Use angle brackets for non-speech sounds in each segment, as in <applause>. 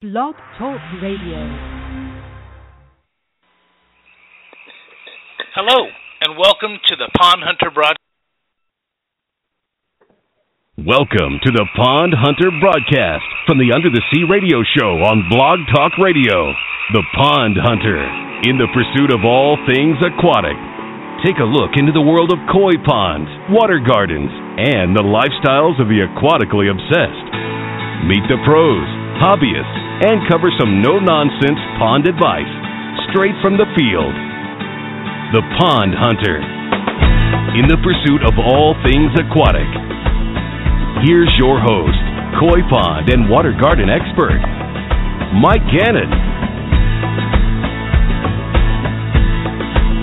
Blog Talk Radio. Hello, and welcome to the Pond Hunter broadcast. Welcome to the Pond Hunter broadcast from the Under the Sea radio show on Blog Talk Radio. The Pond Hunter, in the pursuit of all things aquatic. Take a look into the world of koi ponds, water gardens, and the lifestyles of the aquatically obsessed. Meet the pros, hobbyists, and cover some no nonsense pond advice straight from the field. The Pond Hunter, in the pursuit of all things aquatic. Here's your host, koi pond and water garden expert, Mike Gannon.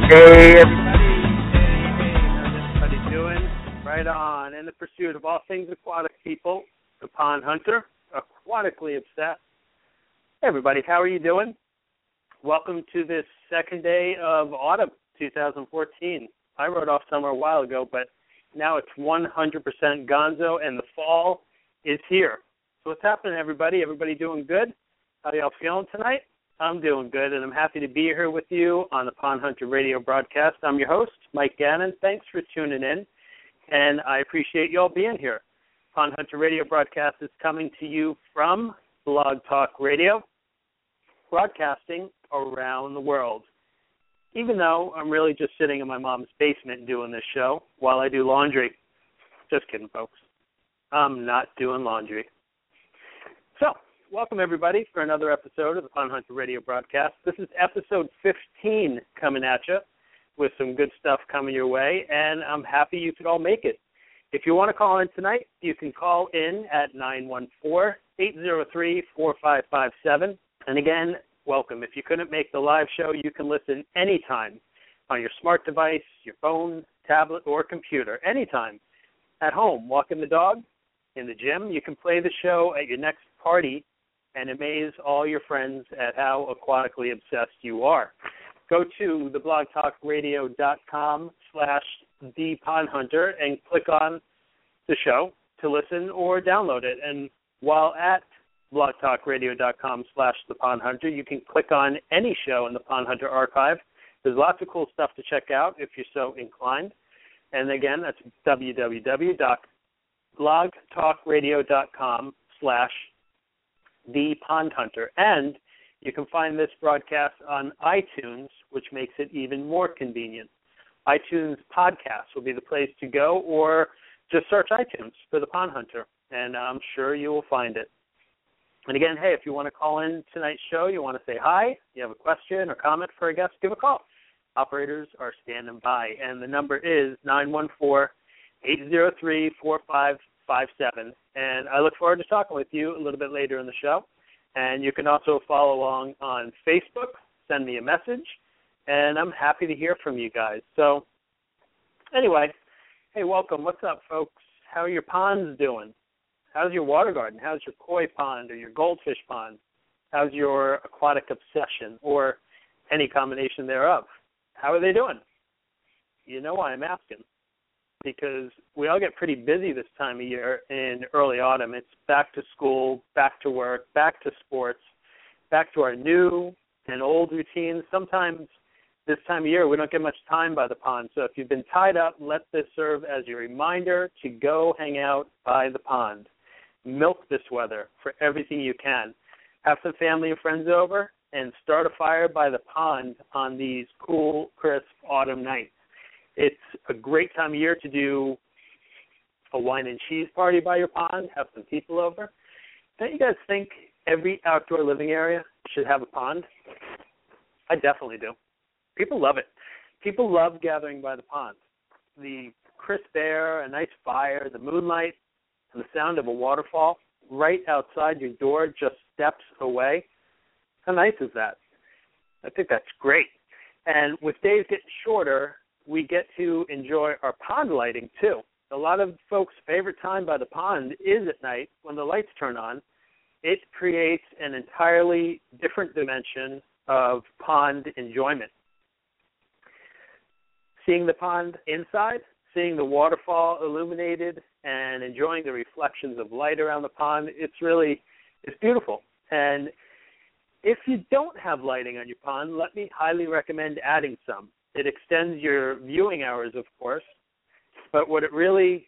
Hey everybody, hey, how's everybody doing? Right on. In the pursuit of all things aquatic people, the pond hunter, aquatically obsessed. Hey everybody, how are you doing? Welcome to this second day of autumn 2014. I wrote off summer a while ago, but now it's 100% gonzo and the fall is here. So what's happening everybody? Everybody doing good? How y'all feeling tonight? I'm doing good, and I'm happy to be here with you on the Pond Hunter Radio broadcast. I'm your host, Mike Gannon. Thanks for tuning in, and I appreciate y'all being here. Pond Hunter Radio broadcast is coming to you from Blog Talk Radio, broadcasting around the world. Even though I'm really just sitting in my mom's basement doing this show while I do laundry. Just kidding, folks. I'm not doing laundry. So, welcome everybody for another episode of the Pond Hunter Radio broadcast. This is episode 15 coming at you with some good stuff coming your way, and I'm happy you could all make it. If you want to call in tonight, you can call in at 914 803 4557. And again, welcome. If you couldn't make the live show, you can listen anytime on your smart device, your phone, tablet, or computer, anytime. At home, walking the dog, in the gym, you can play the show at your next party and amaze all your friends at how aquatically obsessed you are. Go to theblogtalkradio.com slash the pond hunter and click on the show to listen or download it. And while at blogtalkradio.com slash the pond hunter, you can click on any show in the Pond Hunter archive. There's lots of cool stuff to check out if you're so inclined. And again, that's www.blogtalkradio.com slash the pond hunter. And you can find this broadcast on iTunes, which makes it even more convenient. iTunes podcast will be the place to go, or just search iTunes for the Pond Hunter, and I'm sure you will find it. And again, hey, if you want to call in tonight's show, you want to say hi, you have a question or comment for a guest, give a call. Operators are standing by, and the number is nine one four eight zero three four five five seven. And I look forward to talking with you a little bit later in the show. And you can also follow along on Facebook, send me a message, and I'm happy to hear from you guys. So, anyway, hey, welcome. What's up, folks? How are your ponds doing? How's your water garden? How's your koi pond or your goldfish pond? How's your aquatic obsession or any combination thereof? How are they doing? You know why I'm asking. Because we all get pretty busy this time of year in early autumn. It's back to school, back to work, back to sports, back to our new and old routines. Sometimes this time of year we don't get much time by the pond. So if you've been tied up, let this serve as your reminder to go hang out by the pond. Milk this weather for everything you can. Have some family and friends over and start a fire by the pond on these cool, crisp autumn nights. It's a great time of year to do a wine and cheese party by your pond, have some people over. Don't you guys think every outdoor living area should have a pond? I definitely do. People love it. People love gathering by the pond. The crisp air, a nice fire, the moonlight, and the sound of a waterfall right outside your door, just steps away. How nice is that? I think that's great. And with days getting shorter, we get to enjoy our pond lighting too. A lot of folks' favorite time by the pond is at night when the lights turn on. It creates an entirely different dimension of pond enjoyment. Seeing the pond inside, seeing the waterfall illuminated, and enjoying the reflections of light around the pond, it's really it's beautiful. And if you don't have lighting on your pond, let me highly recommend adding some. It extends your viewing hours, of course, but what it really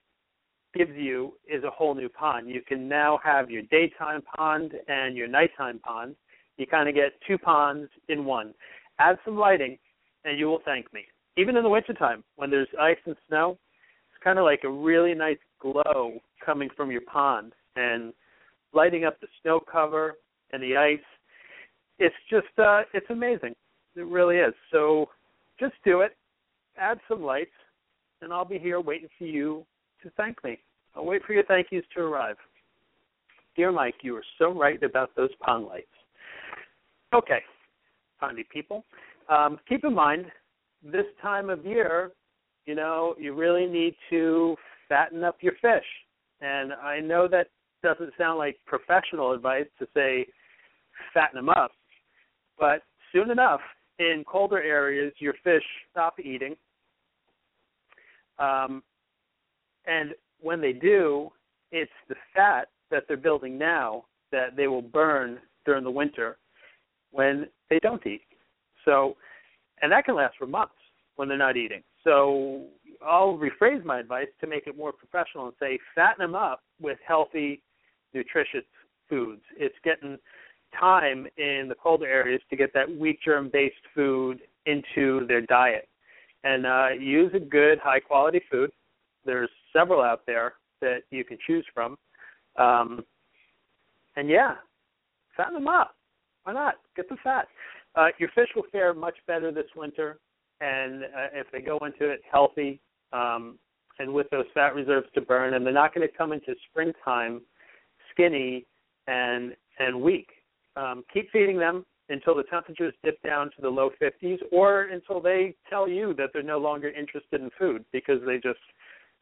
gives you is a whole new pond. You can now have your daytime pond and your nighttime pond. You kind of get two ponds in one. Add some lighting, and you will thank me. Even in the wintertime, when there's ice and snow, it's kind of like a really nice glow coming from your pond and lighting up the snow cover and the ice. It's just, uh, it's amazing. It really is. So just do it. Add some lights, and I'll be here waiting for you to thank me. I'll wait for your thank yous to arrive. Dear Mike, you are so right about those pond lights. Okay, pondy people, um, keep in mind this time of year, you know, you really need to fatten up your fish. And I know that doesn't sound like professional advice to say fatten them up, but soon enough, in colder areas, your fish stop eating. Um, and when they do, it's the fat that they're building now that they will burn during the winter when they don't eat. So, and that can last for months when they're not eating. So, I'll rephrase my advice to make it more professional and say fatten them up with healthy, nutritious foods. It's getting time in the colder areas to get that wheat germ based food into their diet. And uh, use a good, high quality food. There's several out there that you can choose from. Um, and yeah, fatten them up. Why not? Get the fat. Uh, your fish will fare much better this winter, and uh, if they go into it healthy um, and with those fat reserves to burn, and they're not going to come into springtime skinny and and weak. Um, keep feeding them until the temperatures dip down to the low 50s, or until they tell you that they're no longer interested in food because they just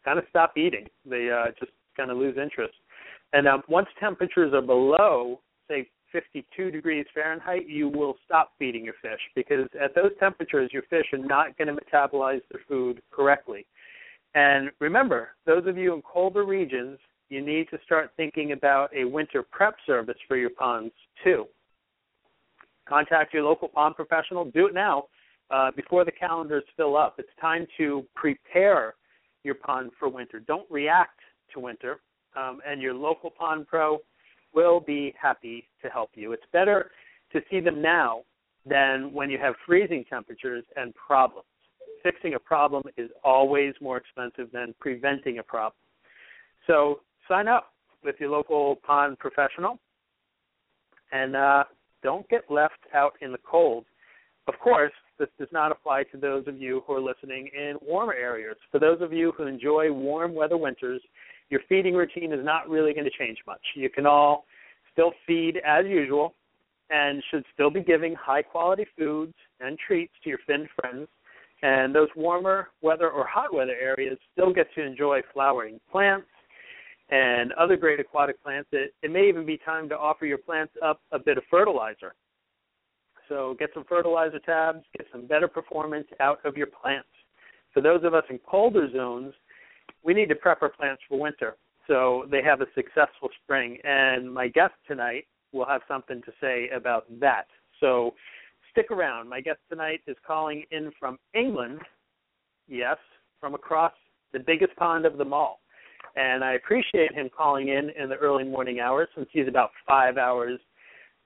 kind of stop eating. They uh, just kind of lose interest. And um, once temperatures are below, say 52 degrees Fahrenheit, you will stop feeding your fish because at those temperatures, your fish are not going to metabolize their food correctly. And remember, those of you in colder regions, you need to start thinking about a winter prep service for your ponds too. Contact your local pond professional. Do it now uh, before the calendars fill up. It's time to prepare your pond for winter. Don't react to winter, um, and your local pond pro will be happy to help you. It's better to see them now than when you have freezing temperatures and problems. Fixing a problem is always more expensive than preventing a problem. So sign up with your local pond professional and uh, don't get left out in the cold. Of course, this does not apply to those of you who are listening in warmer areas. For those of you who enjoy warm weather winters, your feeding routine is not really going to change much. You can all still feed as usual and should still be giving high quality foods and treats to your fin friends. And those warmer weather or hot weather areas still get to enjoy flowering plants and other great aquatic plants. It, it may even be time to offer your plants up a bit of fertilizer so get some fertilizer tabs, get some better performance out of your plants. For those of us in colder zones, we need to prep our plants for winter so they have a successful spring. And my guest tonight will have something to say about that. So stick around. My guest tonight is calling in from England, yes, from across the biggest pond of them all. And I appreciate him calling in in the early morning hours since he's about five hours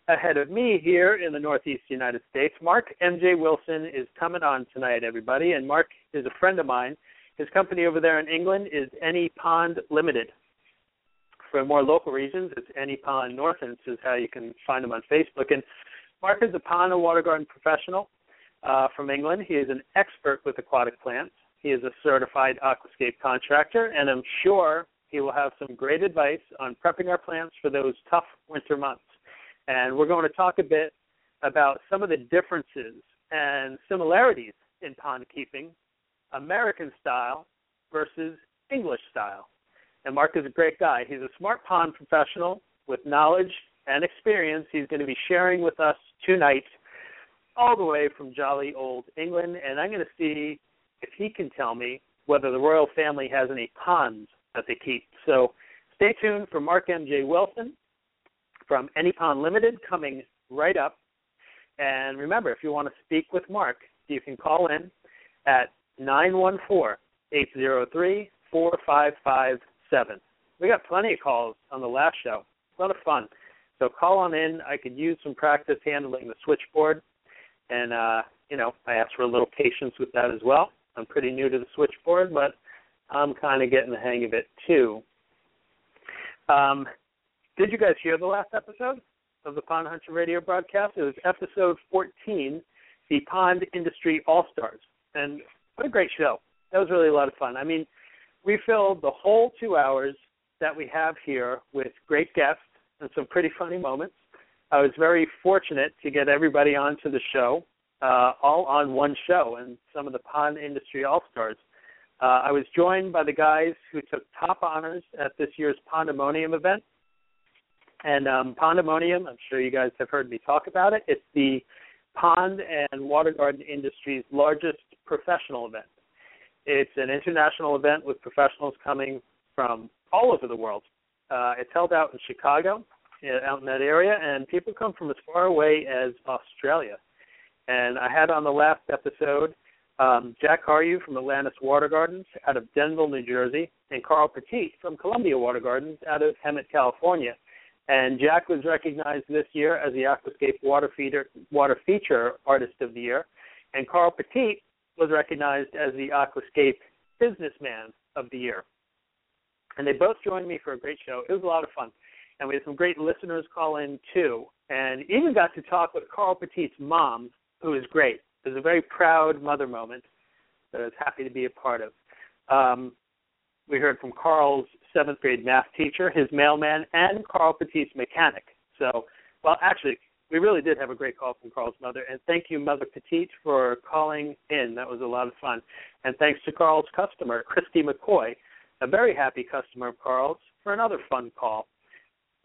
ahead of me here in the Northeast United States. Mark MJ Wilson is coming on tonight, everybody, and Mark is a friend of mine. His company over there in England is Any Pond Limited. For more local regions, it's Any Pond Northants is how you can find him on Facebook. And Mark is a pond and water garden professional uh, from England. He is an expert with aquatic plants. He is a certified aquascape contractor, and I'm sure he will have some great advice on prepping our plants for those tough winter months and we're going to talk a bit about some of the differences and similarities in pond keeping, American style versus English style. And Mark is a great guy. He's a smart pond professional with knowledge and experience he's going to be sharing with us tonight, all the way from jolly old England. And I'm going to see if he can tell me whether the royal family has any ponds that they keep. So stay tuned for Mark M.J. Wilson from Any Pond Limited coming right up. And remember, if you want to speak with Mark, you can call in at 914 803 4557. We got plenty of calls on the last show. A lot of fun. So call on in. I could use some practice handling the switchboard. And, uh, you know, I ask for a little patience with that as well. I'm pretty new to the switchboard, but I'm kind of getting the hang of it too. Um, did you guys hear the last episode of the Pond Hunter Radio broadcast? It was episode 14, the Pond Industry All Stars, and what a great show! That was really a lot of fun. I mean, we filled the whole two hours that we have here with great guests and some pretty funny moments. I was very fortunate to get everybody onto the show, uh, all on one show, and some of the pond industry all stars. Uh, I was joined by the guys who took top honors at this year's Pondemonium event. And um, Pondemonium, I'm sure you guys have heard me talk about it. It's the pond and water garden industry's largest professional event. It's an international event with professionals coming from all over the world. Uh, it's held out in Chicago, uh, out in that area, and people come from as far away as Australia. And I had on the last episode um, Jack Haryu from Atlantis Water Gardens out of Denville, New Jersey, and Carl Petit from Columbia Water Gardens out of Hemet, California. And Jack was recognized this year as the Aquascape Water Feeder Water Feature Artist of the Year, and Carl Petit was recognized as the Aquascape Businessman of the Year. And they both joined me for a great show. It was a lot of fun. And we had some great listeners call in too. And even got to talk with Carl Petit's mom, who is great. It was a very proud mother moment that I was happy to be a part of. Um, we heard from Carl's seventh grade math teacher, his mailman, and Carl Petit's mechanic. So, well, actually, we really did have a great call from Carl's mother. And thank you, Mother Petit, for calling in. That was a lot of fun. And thanks to Carl's customer, Christy McCoy, a very happy customer of Carl's, for another fun call.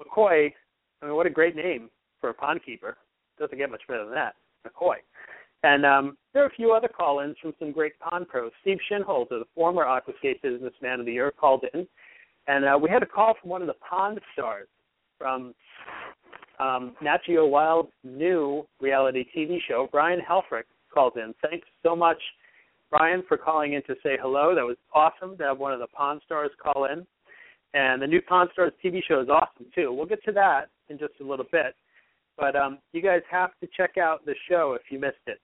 McCoy, I mean, what a great name for a pond keeper. Doesn't get much better than that. McCoy. And um, there are a few other call-ins from some great pond pros. Steve Shinholzer, the former Aquascape Businessman of the Year, called in, and uh, we had a call from one of the pond stars from um, Nat Geo Wild's new reality TV show. Brian Helfrich called in. Thanks so much, Brian, for calling in to say hello. That was awesome to have one of the pond stars call in. And the new Pond Stars TV show is awesome too. We'll get to that in just a little bit. But um, you guys have to check out the show if you missed it.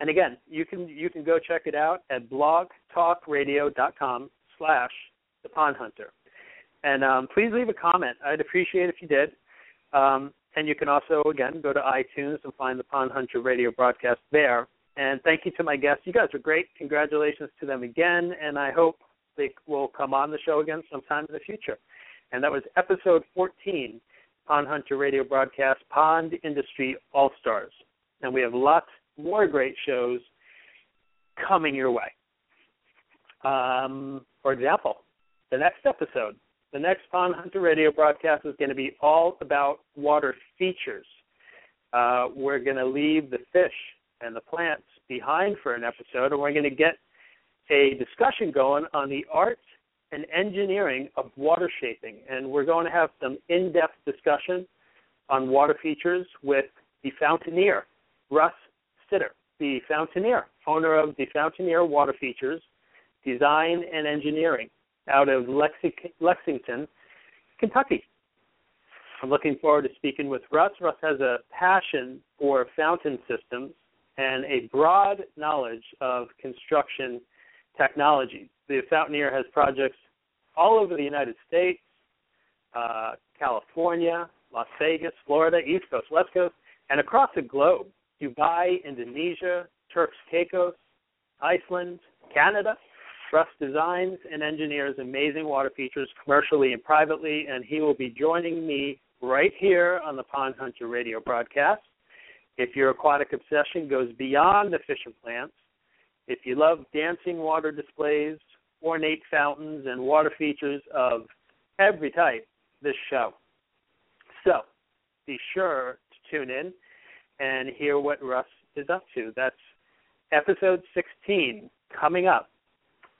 And again, you can you can go check it out at blogtalkradio.com slash the pond hunter. And um, please leave a comment. I'd appreciate if you did. Um, and you can also again go to iTunes and find the Pond Hunter Radio broadcast there. And thank you to my guests. You guys are great. Congratulations to them again. And I hope they will come on the show again sometime in the future. And that was episode 14 Pond Hunter Radio broadcast, Pond Industry All Stars. And we have lots more great shows coming your way. Um, for example, the next episode, the next Pond Hunter Radio broadcast is going to be all about water features. Uh, we're going to leave the fish and the plants behind for an episode, and we're going to get a discussion going on the art and engineering of water shaping. And we're going to have some in depth discussion on water features with the Fountaineer, Russ Sitter, the Fountaineer, owner of the Fountaineer Water Features Design and Engineering out of Lexington, Kentucky. I'm looking forward to speaking with Russ. Russ has a passion for fountain systems and a broad knowledge of construction technology. The Fountaineer has projects all over the United States, uh, California, Las Vegas, Florida, East Coast, West Coast, and across the globe. Dubai, Indonesia, Turks Caicos, Iceland, Canada. Russ designs and engineers amazing water features commercially and privately, and he will be joining me right here on the Pond Hunter radio broadcast. If your aquatic obsession goes beyond the fish and plants, if you love dancing water displays, ornate fountains, and water features of every type, this show. So be sure to tune in and hear what Russ is up to. That's episode 16 coming up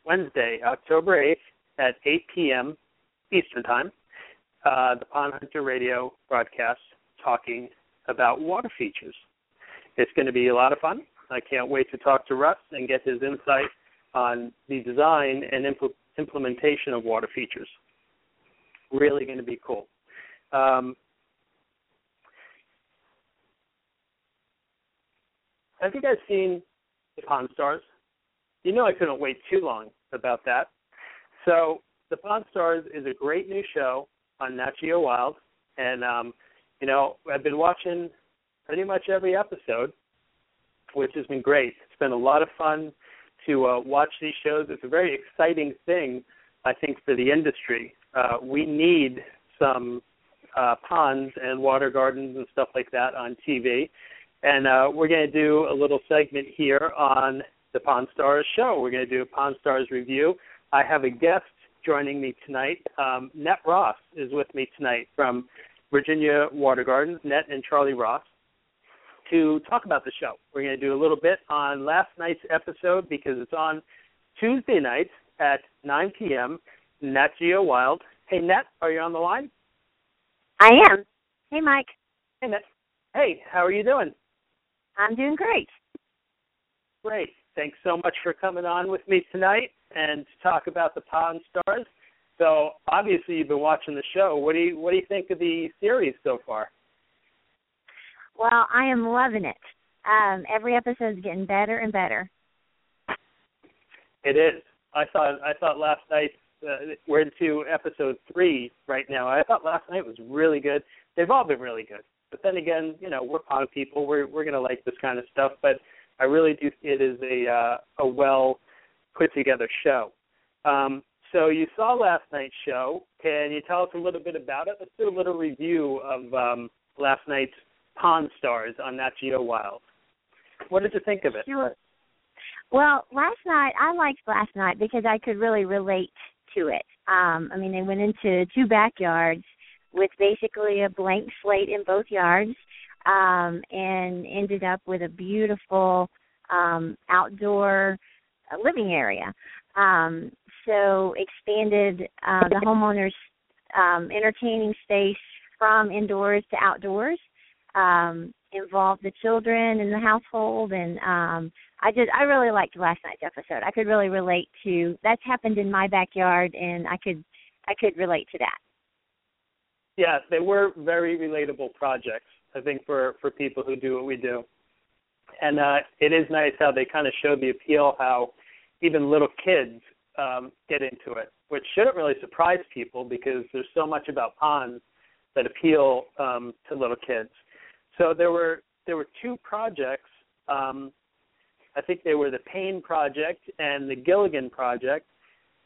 Wednesday, October 8th at 8 p.m. Eastern Time. Uh, the Pond Hunter Radio broadcast talking about water features. It's going to be a lot of fun. I can't wait to talk to Russ and get his insight on the design and impl- implementation of water features. Really going to be cool. Um, have you guys seen the Pond Stars? You know I couldn't wait too long about that. So the Pond Stars is a great new show on Nat Geo Wild, and um, you know I've been watching pretty much every episode, which has been great. It's been a lot of fun to uh, watch these shows. It's a very exciting thing, I think, for the industry. Uh, we need some uh, ponds and water gardens and stuff like that on TV. And uh, we're going to do a little segment here on the Pond Stars show. We're going to do a Pond Stars review. I have a guest joining me tonight. Um, Net Ross is with me tonight from Virginia Water Gardens, Net and Charlie Ross, to talk about the show. We're going to do a little bit on last night's episode because it's on Tuesday night at 9 p.m. Nat Geo Wild. Hey, Net, are you on the line? I am. Hey, Mike. Hey, Net. Hey, how are you doing? I'm doing great. Great. Thanks so much for coming on with me tonight and to talk about the Pond Stars. So obviously you've been watching the show. What do you what do you think of the series so far? Well, I am loving it. Um, every episode is getting better and better. It is. I thought I thought last night uh, we're into episode three right now. I thought last night was really good. They've all been really good. But then again, you know, we're pond people. We're we're gonna like this kind of stuff. But I really do. It is a uh, a well put together show. Um, so you saw last night's show. Can you tell us a little bit about it? Let's do a little review of um, last night's Pond Stars on Nat Geo Wild. What did you think of it? Sure. Well, last night I liked last night because I could really relate to it. Um, I mean, they went into two backyards with basically a blank slate in both yards, um, and ended up with a beautiful um, outdoor uh, living area. Um, so expanded uh, the homeowners' um, entertaining space from indoors to outdoors. Um, involved the children in the household, and um, I did. I really liked last night's episode. I could really relate to that's happened in my backyard, and I could I could relate to that. Yeah, they were very relatable projects. I think for for people who do what we do, and uh, it is nice how they kind of show the appeal how even little kids um, get into it, which shouldn't really surprise people because there's so much about ponds that appeal um, to little kids. So there were there were two projects. Um, I think they were the Payne project and the Gilligan project.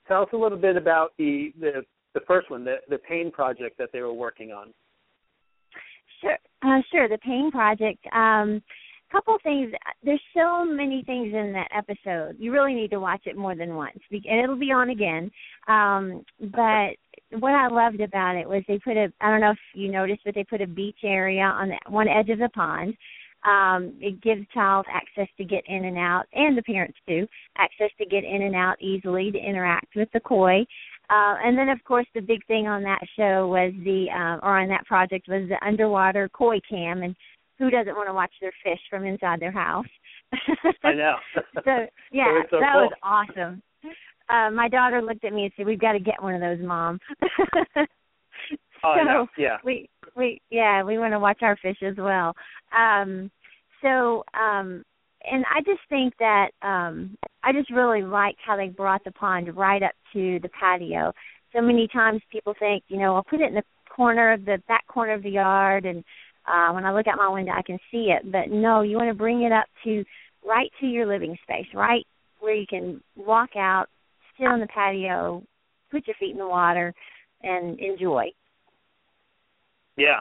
Tell us a little bit about the the, the first one, the the Payne project that they were working on. Sure, uh, sure. The Payne project. Um, couple things. There's so many things in that episode. You really need to watch it more than once, and it'll be on again. Um, but what I loved about it was they put a. I don't know if you noticed, but they put a beach area on the, one edge of the pond. Um, it gives child access to get in and out, and the parents too, access to get in and out easily to interact with the koi. Uh, and then, of course, the big thing on that show was the, uh, or on that project was the underwater koi cam, and who doesn't want to watch their fish from inside their house? <laughs> I know. so yeah, so that cool. was awesome. Uh, my daughter looked at me and said, "We've got to get one of those, mom." <laughs> oh, so yeah. we we yeah we want to watch our fish as well. Um, so um, and I just think that um, I just really like how they brought the pond right up to the patio. So many times people think, you know, I'll put it in the corner of the back corner of the yard and uh, when I look out my window, I can see it. But no, you want to bring it up to right to your living space, right where you can walk out, sit on the patio, put your feet in the water, and enjoy. Yeah,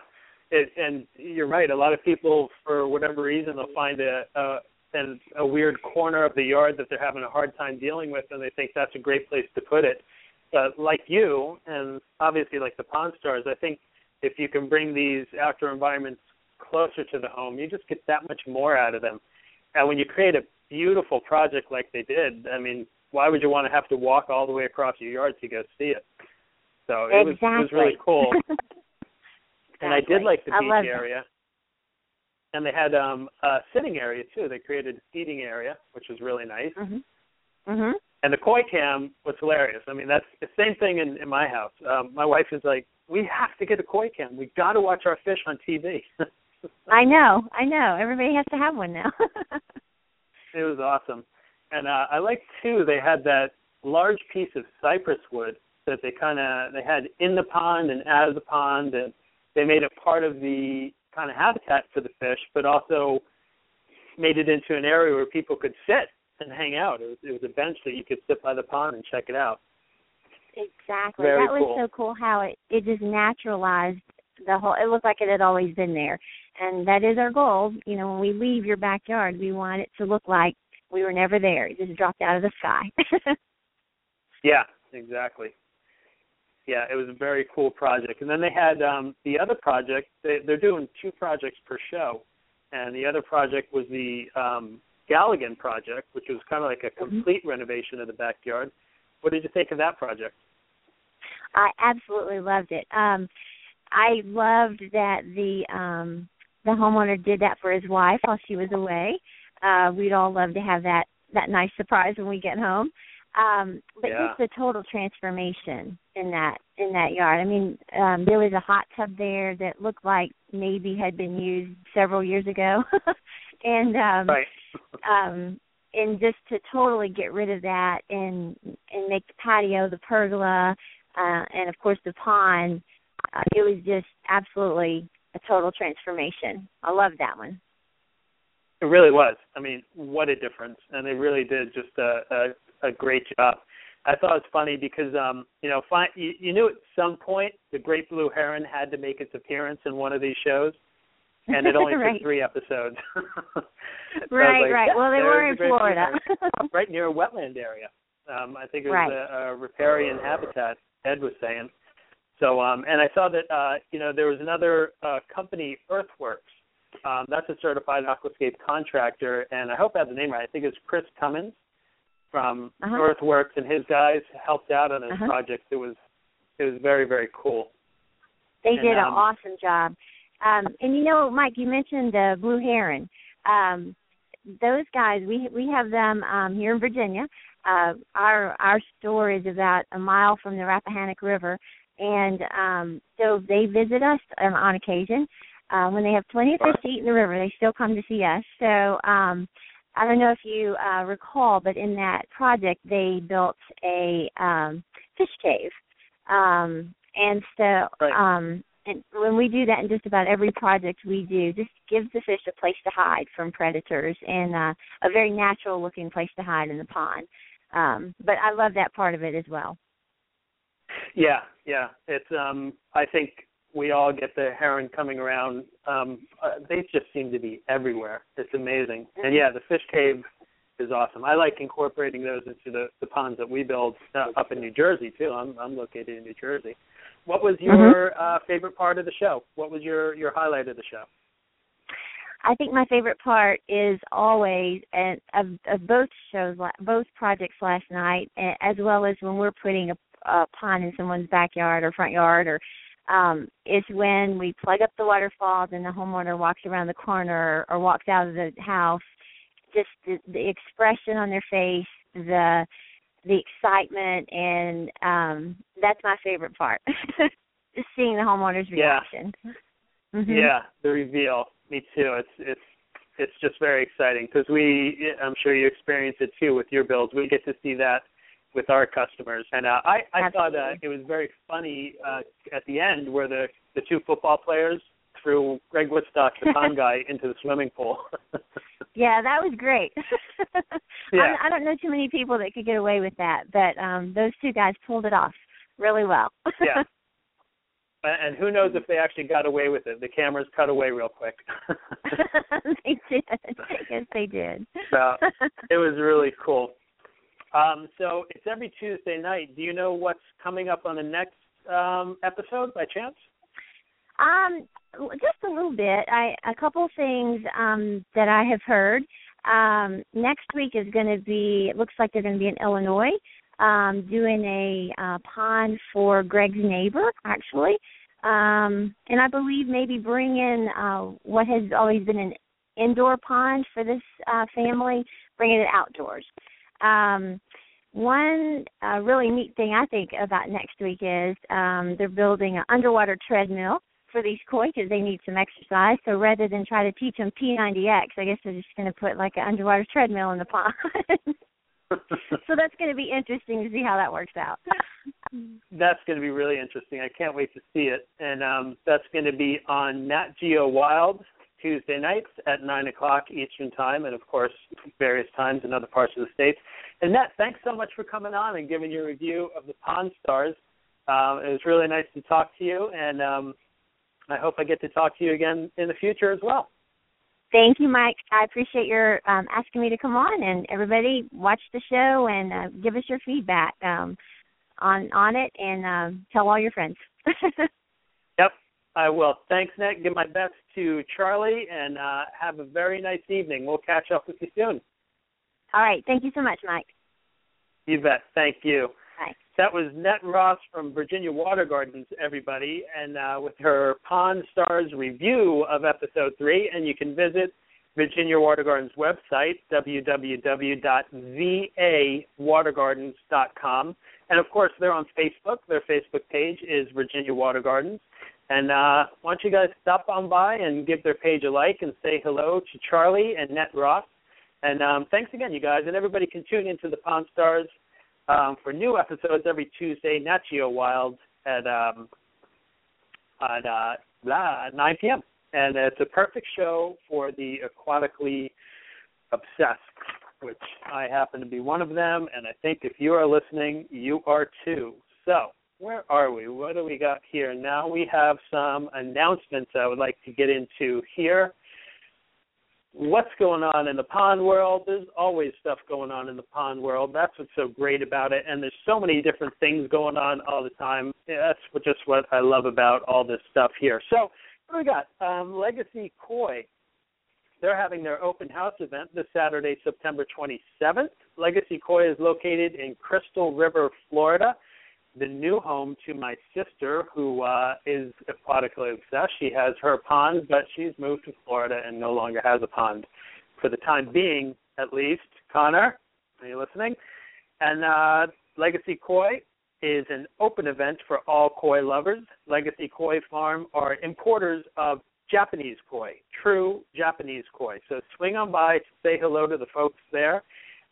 it, and you're right. A lot of people, for whatever reason, they'll find a, a and a weird corner of the yard that they're having a hard time dealing with, and they think that's a great place to put it. But like you, and obviously like the Pond Stars, I think if you can bring these outdoor environments closer to the home, you just get that much more out of them. And when you create a beautiful project like they did, I mean, why would you want to have to walk all the way across your yard to go see it? So it exactly. was it was really cool. exactly. <laughs> And I did like the beach area. And they had um a sitting area too. They created a seating area, which was really nice. Mhm. Mhm. And the koi cam was hilarious. I mean, that's the same thing in, in my house. Um, my wife is like, "We have to get a koi cam. We got to watch our fish on TV." <laughs> I know, I know. Everybody has to have one now. <laughs> it was awesome, and uh, I like too. They had that large piece of cypress wood that they kind of they had in the pond and out of the pond, and they made it part of the kind of habitat for the fish, but also made it into an area where people could sit and hang out. It was, it was a bench that you could sit by the pond and check it out. Exactly. Very that was cool. so cool how it it just naturalized the whole it looked like it had always been there. And that is our goal. You know, when we leave your backyard, we want it to look like we were never there. It just dropped out of the sky. <laughs> Yeah, exactly. Yeah, it was a very cool project. And then they had um the other project. They, they're doing two projects per show, and the other project was the um Galligan project, which was kind of like a complete renovation of the backyard. What did you think of that project? I absolutely loved it. Um I loved that the um the homeowner did that for his wife while she was away. Uh we'd all love to have that that nice surprise when we get home. Um but Yeah. just the total transformation in that in that yard. I mean, um there was a hot tub there that looked like maybe had been used several years ago. <laughs> and um Right. um and just to totally get rid of that and and make the patio the pergola uh and of course the pond uh, it was just absolutely a total transformation i love that one It really was. I mean, what a difference! And they really did just a a, a great job. I thought it was funny because um, you know, fi- you, you knew at some point the great blue heron had to make its appearance in one of these shows, and it <laughs> only Right. took three episodes. <laughs> So right like, right "Yeah, well they were in florida <laughs> right near a wetland area. Um, I think it was Right. a, a riparian habitat. Ed was saying. So, um, and I saw that uh, you know there was another uh, company, Earthworks. Um, that's a certified aquascape contractor, and I hope I have the name right. I think it's Chris Cummins from Uh-huh. Earthworks, and his guys helped out on this Uh-huh. project. It was it was very very cool. they And, did an um, awesome job um and you know mike you mentioned the blue heron um those guys we we have them um here in virginia uh our our store is about a mile from the rappahannock river and um so they visit us um, on occasion uh when they have plenty of fish to eat in the river they still come to see us so um i don't know if you uh recall but in that project they built a um fish cave um and so Right. um and when we do that in just about every project we do, just gives the fish a place to hide from predators and uh, a very natural looking place to hide in the pond. Um, but I love that part of it as well. Yeah, yeah. It's um I think we all get the heron coming around. Um uh, they just seem to be everywhere. It's amazing. And yeah, the fish cave is awesome. I like incorporating those into the the ponds that we build uh, up in New Jersey too. I'm I'm located in New Jersey. What was your uh favorite part of the show? What was your your highlight of the show? I think my favorite part is always and of, of both shows, both projects last night, as well as when we're putting a, a pond in someone's backyard or front yard, or um, is when we plug up the waterfalls and the homeowner walks around the corner or walks out of the house. Just the, the expression on their face, the the excitement, and um, that's my favorite part. <laughs> Just seeing the homeowner's Yeah. reaction. Mhm. Yeah, the reveal. Me too. It's it's it's just very exciting because we. I'm sure you experience it too with your builds. We get to see that with our customers, and uh, I I thought uh, it was very funny uh, at the end where the the two football players threw Greg Wittstock, the <laughs> pond guy, into the swimming pool. <laughs> Yeah, that was great. <laughs> Yeah. I, I don't know too many people that could get away with that, but um those two guys pulled it off really well. yeah. And who knows if they actually got away with it? The cameras cut away real quick. they did. Yes, they did. So it was really cool. Um, so it's every Tuesday night. Do you know what's coming up on the next um, episode by chance? Um, just a little bit. I a couple things um that I have heard. Um, next week is going to be. It looks like they're going to be in Illinois, um, doing a uh, pond for Greg's neighbor, actually, um, and I believe maybe bring in uh, what has always been an indoor pond for this uh, family, bringing it outdoors. Um, one uh, really neat thing I think about next week is um, they're building an underwater treadmill for these koi because they need some exercise. So rather than try to teach them P90X, I guess they're just going to put like an underwater treadmill in the pond. <laughs> so that's going to be interesting to see how that works out. <laughs> that's going to be really interesting. I can't wait to see it, and um, that's going to be on Nat Geo Wild Tuesday nights at nine o'clock Eastern time, and of course various times in other parts of the states. And Nat, thanks so much for coming on and giving your review of the Pond Stars. Um, it was really nice to talk to you, and um, I hope I get to talk to you again in the future as well. Thank you, Mike. I appreciate your um, asking me to come on, and everybody watch the show and uh, give us your feedback um, on on it, and um, tell all your friends. <laughs> yep, I will. Thanks, Nick. Give my best to Charlie, and uh, have a very nice evening. We'll catch up with you soon. All right. Thank you so much, Mike. You bet. Thank you. Bye. That was Net Ross from Virginia Water Gardens, everybody, and uh, with her Pond Stars review of episode three. And you can visit Virginia Water Gardens website, www.vawatergardens.com. And of course, they're on Facebook. Their Facebook page is Virginia Water Gardens. And uh, why don't you guys stop on by and give their page a like and say hello to Charlie and Net Ross. And um, thanks again, you guys. And everybody can tune into the Pond Stars um, for new episodes every Tuesday, Nat Geo Wild at um, at uh, blah, 9 p.m. And it's a perfect show for the aquatically obsessed, which I happen to be one of them. And I think if you are listening, you are too. So where are we? What do we got here? Now we have some announcements I would like to get into here what's going on in the pond world. There's always stuff going on in the pond world. That's what's so great about it. And there's so many different things going on all the time. That's just what I love about all this stuff here. So what do we got? Um, Legacy Koi. They're having their open house event this Saturday, September 27th. Legacy Koi is located in Crystal River, Florida the new home to my sister, who uh, is aquatically obsessed. She has her pond, but she's moved to Florida and no longer has a pond for the time being, at least. Connor, are you listening? And uh, Legacy Koi is an open event for all koi lovers. Legacy Koi Farm are importers of Japanese koi, true Japanese koi. So swing on by to say hello to the folks there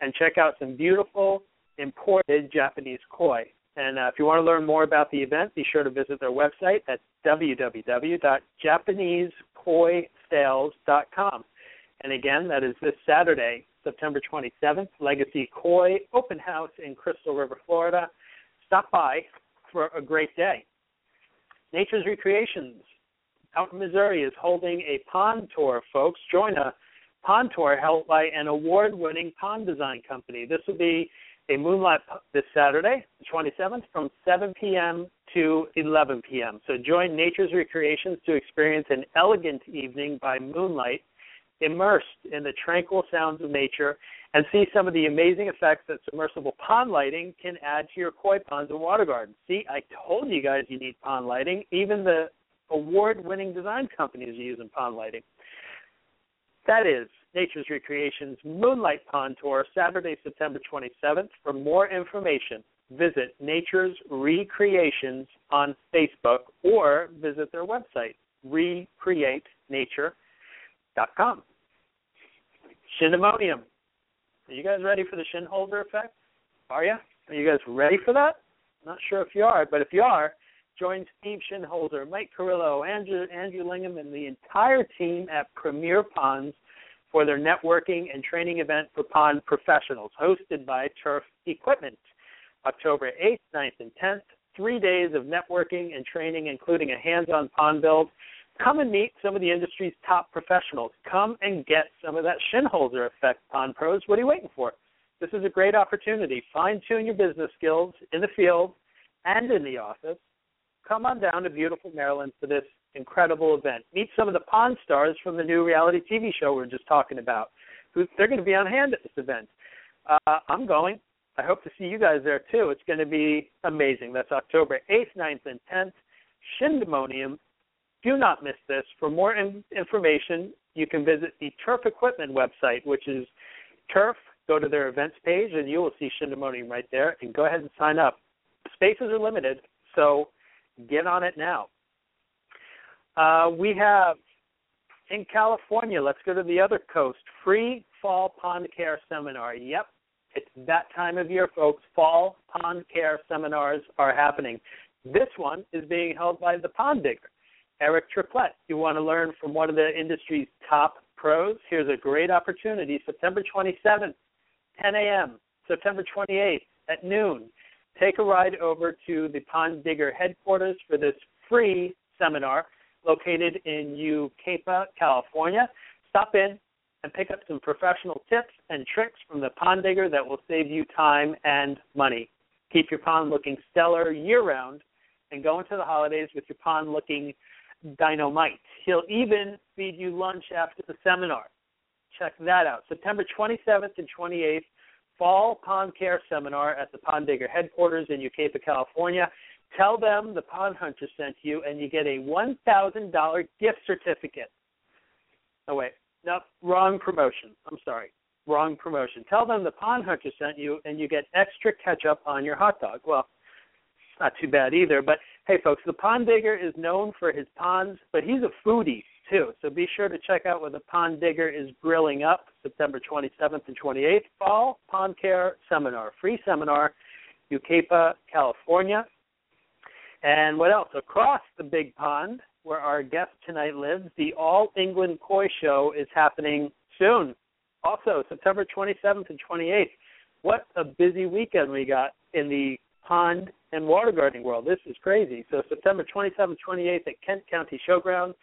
and check out some beautiful imported Japanese koi. And uh, if you want to learn more about the event, be sure to visit their website at www.japanesekoisales.com. And again, that is this Saturday, September 27th, Legacy Koi Open House in Crystal River, Florida. Stop by for a great day. Nature's Recreations out in Missouri is holding a pond tour, folks. Join a pond tour held by an award winning pond design company. This will be a moonlight this Saturday, the 27th, from 7 p.m. to 11 p.m. So join Nature's Recreations to experience an elegant evening by moonlight, immersed in the tranquil sounds of nature, and see some of the amazing effects that submersible pond lighting can add to your koi ponds and water gardens. See, I told you guys you need pond lighting. Even the award-winning design companies are using pond lighting. That is Nature's Recreations Moonlight Pond Tour, Saturday, September 27th. For more information, visit Nature's Recreations on Facebook or visit their website, recreatenature.com. Shinimonium. Are you guys ready for the Shinholzer effect? Are you? Are you guys ready for that? Not sure if you are, but if you are, join Steve Shinholzer, Mike Carrillo, Andrew, Andrew Lingham, and the entire team at Premier Ponds – for their networking and training event for pond professionals, hosted by Turf Equipment. October 8th, 9th, and 10th, three days of networking and training, including a hands on pond build. Come and meet some of the industry's top professionals. Come and get some of that Shinholzer effect, Pond Pros. What are you waiting for? This is a great opportunity. Fine tune your business skills in the field and in the office. Come on down to beautiful Maryland for this incredible event. Meet some of the Pond stars from the new reality TV show we are just talking about. Who they're going to be on hand at this event. Uh, I'm going. I hope to see you guys there too. It's going to be amazing. That's October 8th, 9th, and 10th. Shindemonium. Do not miss this. For more in- information, you can visit the Turf Equipment website, which is Turf. Go to their events page, and you will see Shindemonium right there. And go ahead and sign up. Spaces are limited, so get on it now. Uh, we have in California, let's go to the other coast, free fall pond care seminar. Yep, it's that time of year, folks. Fall pond care seminars are happening. This one is being held by the pond digger, Eric Triplett. You want to learn from one of the industry's top pros? Here's a great opportunity September 27th, 10 a.m., September 28th at noon. Take a ride over to the Pond Digger headquarters for this free seminar located in Yucaipa, California. Stop in and pick up some professional tips and tricks from the pond digger that will save you time and money. Keep your pond looking stellar year round and go into the holidays with your pond looking dynamite. He'll even feed you lunch after the seminar. Check that out. September 27th and 28th, Fall Pond Care Seminar at the Pond Digger headquarters in Yucaipa, California. Tell them the Pond Hunter sent you, and you get a $1,000 gift certificate. Oh, wait. No, wrong promotion. I'm sorry. Wrong promotion. Tell them the Pond Hunter sent you, and you get extra ketchup on your hot dog. Well, not too bad either. But hey, folks, the Pond Digger is known for his ponds, but he's a foodie too. So be sure to check out what the Pond Digger is grilling up September 27th and 28th. Fall Pond Care Seminar, free seminar, Yucaipa, California. And what else? Across the big pond, where our guest tonight lives, the All England Koi Show is happening soon. Also, September 27th and 28th. What a busy weekend we got in the pond and water gardening world. This is crazy. So, September 27th, 28th at Kent County Showground,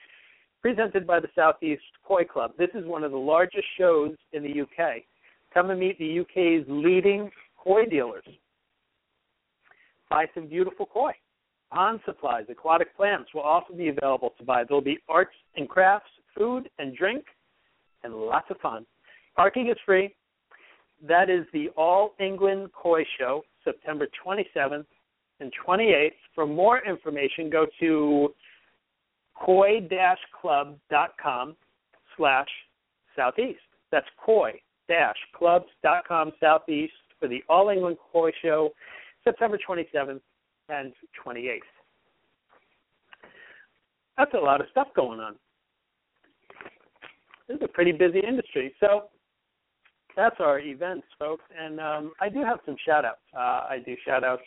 presented by the Southeast Koi Club. This is one of the largest shows in the UK. Come and meet the UK's leading koi dealers. Buy some beautiful koi. Pond supplies, aquatic plants will also be available to buy. There'll be arts and crafts, food and drink, and lots of fun. Parking is free. That is the All England Koi Show, September 27th and 28th. For more information, go to koi-club.com slash southeast. That's koi-clubs.com southeast for the All England Koi Show, September 27th and 28th. That's a lot of stuff going on. This is a pretty busy industry. So that's our events, folks. And um, I do have some shout outs. Uh, I do shout outs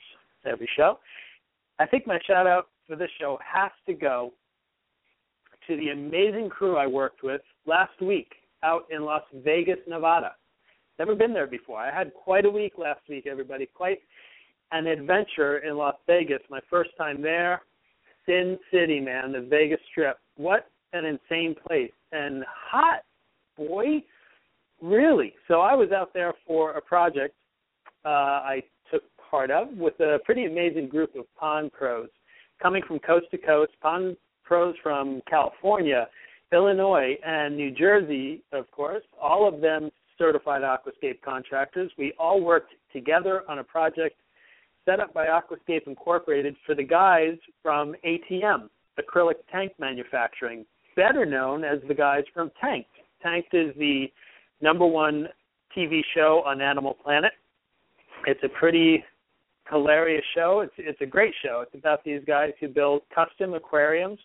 every show. I think my shout out for this show has to go to the amazing crew I worked with last week out in Las Vegas, Nevada. Never been there before. I had quite a week last week, everybody. Quite an adventure in Las Vegas. My first time there. Sin City, man, the Vegas Strip. What an insane place. And hot, boy. Really. So I was out there for a project uh, I took part of with a pretty amazing group of pond pros coming from coast to coast, pond pros from California, Illinois, and New Jersey, of course, all of them certified aquascape contractors. We all worked together on a project set up by Aquascape Incorporated for the guys from ATM, acrylic tank manufacturing, better known as the guys from Tanked. Tanked is the number one TV show on Animal Planet. It's a pretty hilarious show. It's it's a great show. It's about these guys who build custom aquariums.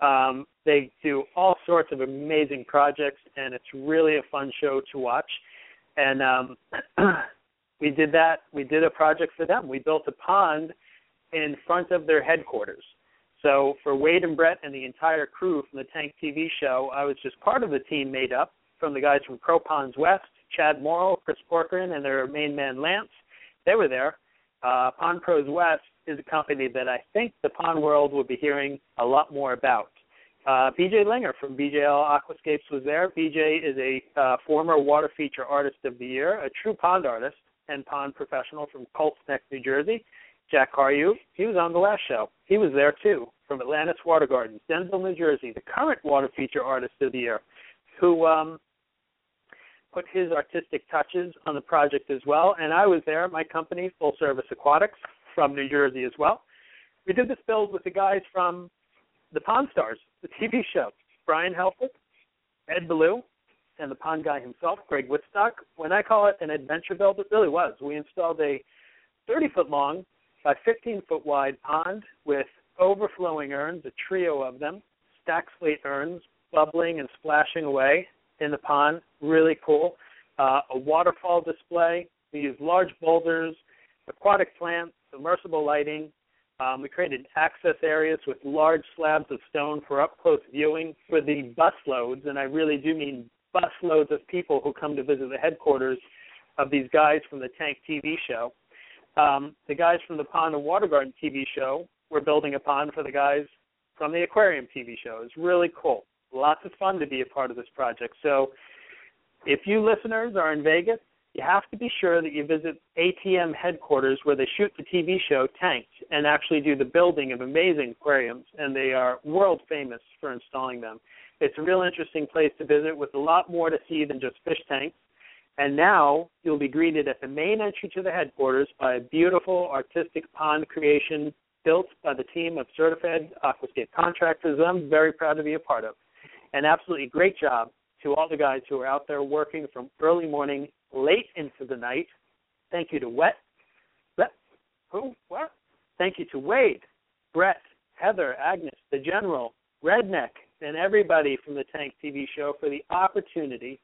Um, they do all sorts of amazing projects, and it's really a fun show to watch. And um, <clears throat> we did that. We did a project for them. We built a pond in front of their headquarters. So for Wade and Brett and the entire crew from the Tank TV show, I was just part of the team made up from the guys from Pro Ponds West, Chad Morrow, Chris Corcoran, and their main man Lance. They were there. Uh, Pond Pros West is a company that I think the pond world will be hearing a lot more about. Uh, BJ Linger from BJL Aquascapes was there. BJ is a uh, former water feature artist of the year, a true pond artist and pond professional from Colts Neck, New Jersey. Jack Carew, he was on the last show. He was there too, from Atlantis Water Gardens, Denville, New Jersey, the current water feature artist of the year, who um, put his artistic touches on the project as well. And I was there, my company, Full Service Aquatics, from New Jersey as well. we did this build with the guys from the Pond Stars, the TV show. Brian Helfrich, Ed Beaulieu, and the pond guy himself, Greg Wittstock. When I call it an adventure build, it really was. We installed a 30 foot long by 15 foot wide pond with overflowing urns, a trio of them, stack slate urns, bubbling and splashing away in the pond. Really cool. Uh, a waterfall display. We used large boulders, aquatic plants, submersible lighting. Um, we created access areas with large slabs of stone for up close viewing for the bus loads, and I really do mean bus loads of people who come to visit the headquarters of these guys from the Tank TV show. Um, the guys from the Pond and Water Garden TV show were building a pond for the guys from the Aquarium TV show. It's really cool. Lots of fun to be a part of this project. So, if you listeners are in Vegas, you have to be sure that you visit ATM headquarters where they shoot the TV show Tanked and actually do the building of amazing aquariums, and they are world famous for installing them. It's a real interesting place to visit with a lot more to see than just fish tanks. And now you'll be greeted at the main entry to the headquarters by a beautiful artistic pond creation built by the team of certified aquascape contractors I'm very proud to be a part of. An absolutely great job to all the guys who are out there working from early morning, late into the night. Thank you to Wet. Wet? Who? What? Thank you to Wade, Brett, Heather, Agnes, the General, Redneck, and everybody from the Tank TV show for the opportunity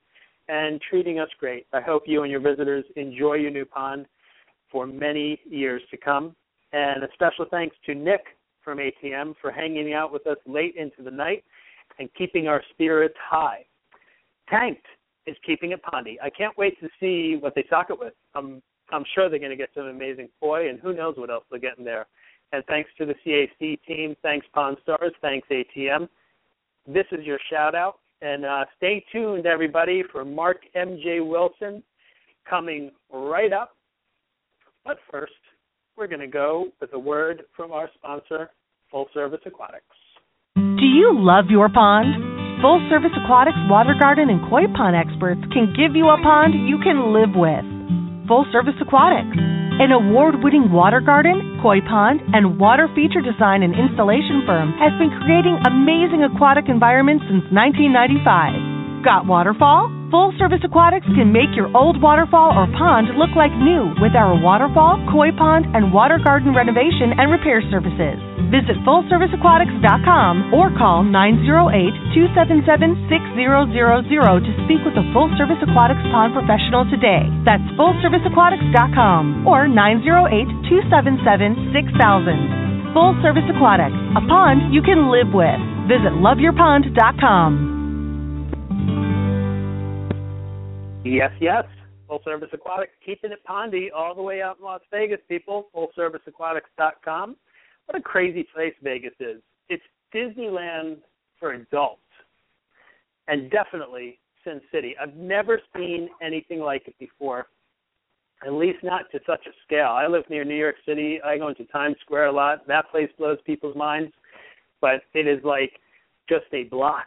and treating us great. I hope you and your visitors enjoy your new pond for many years to come. And a special thanks to Nick from ATM for hanging out with us late into the night and keeping our spirits high. Tanked is keeping it pondy. I can't wait to see what they sock it with. I'm I'm sure they're going to get some amazing koi, and who knows what else they'll get in there. And thanks to the CAC team, thanks Pond Stars, thanks ATM this is your shout out. And uh, stay tuned, everybody, for Mark M.J. Wilson coming right up. But first, we're going to go with a word from our sponsor, Full Service Aquatics. Do you love your pond? Full Service Aquatics water garden and koi pond experts can give you a pond you can live with. Full Service Aquatics an award winning water garden, koi pond, and water feature design and installation firm has been creating amazing aquatic environments since 1995. Got waterfall? Full Service Aquatics can make your old waterfall or pond look like new with our waterfall, koi pond, and water garden renovation and repair services. Visit FullServiceAquatics.com or call 908-277-6000 to speak with a Full Service Aquatics pond professional today. That's FullServiceAquatics.com or 908-277-6000. Full Service Aquatics, a pond you can live with. Visit LoveYourPond.com. Yes, yes. Full Service Aquatics, keeping it pondy all the way out in Las Vegas, people. FullServiceAquatics.com. What a crazy place Vegas is. It's Disneyland for adults, and definitely Sin City. I've never seen anything like it before, at least not to such a scale. I live near New York City. I go into Times Square a lot. That place blows people's minds, but it is like just a block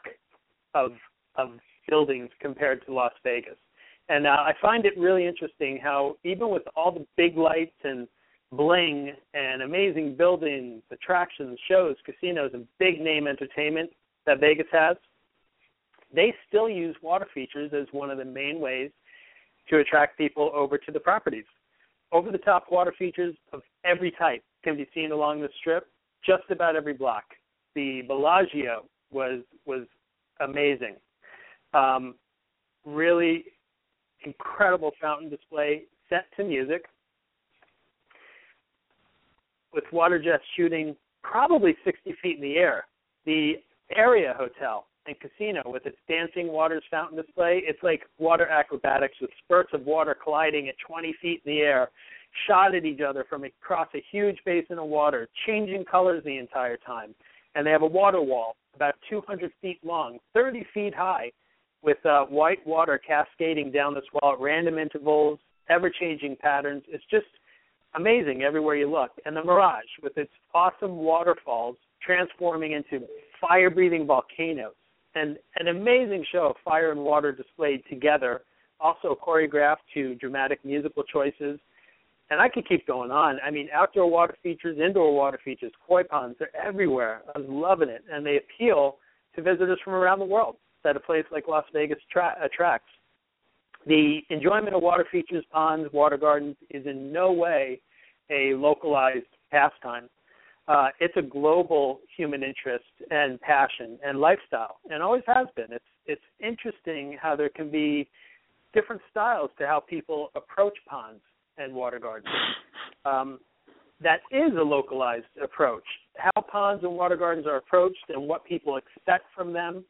of of buildings compared to Las Vegas. And uh, I find it really interesting how even with all the big lights and bling and amazing buildings, attractions, shows, casinos, and big name entertainment that Vegas has, they still use water features as one of the main ways to attract people over to the properties. Over the top water features of every type can be seen along the strip, just about every block. The Bellagio was was amazing. Um, really incredible fountain display set to music with water jets shooting probably 60 feet in the air. The Aria hotel and casino with its dancing waters fountain display, it's like water acrobatics with spurts of water colliding at 20 feet in the air, shot at each other from across a huge basin of water, changing colors the entire time. And they have a water wall about 200 feet long, 30 feet high, with uh, white water cascading down this wall at random intervals, ever changing patterns. It's just amazing everywhere you look. And the Mirage, with its awesome waterfalls transforming into fire breathing volcanoes. And an amazing show of fire and water displayed together, also choreographed to dramatic musical choices. and I could keep going on. I mean, outdoor water features, indoor water features, koi ponds, they're everywhere. I was loving it, and they appeal to visitors from around the world that a place like Las Vegas tra- attracts. The enjoyment of water features, ponds, water gardens is in no way a localized pastime. Uh, it's a global human interest and passion and lifestyle, and always has been. It's it's interesting how there can be different styles to how people approach ponds and water gardens. Um, that is a localized approach. How ponds and water gardens are approached and what people expect from them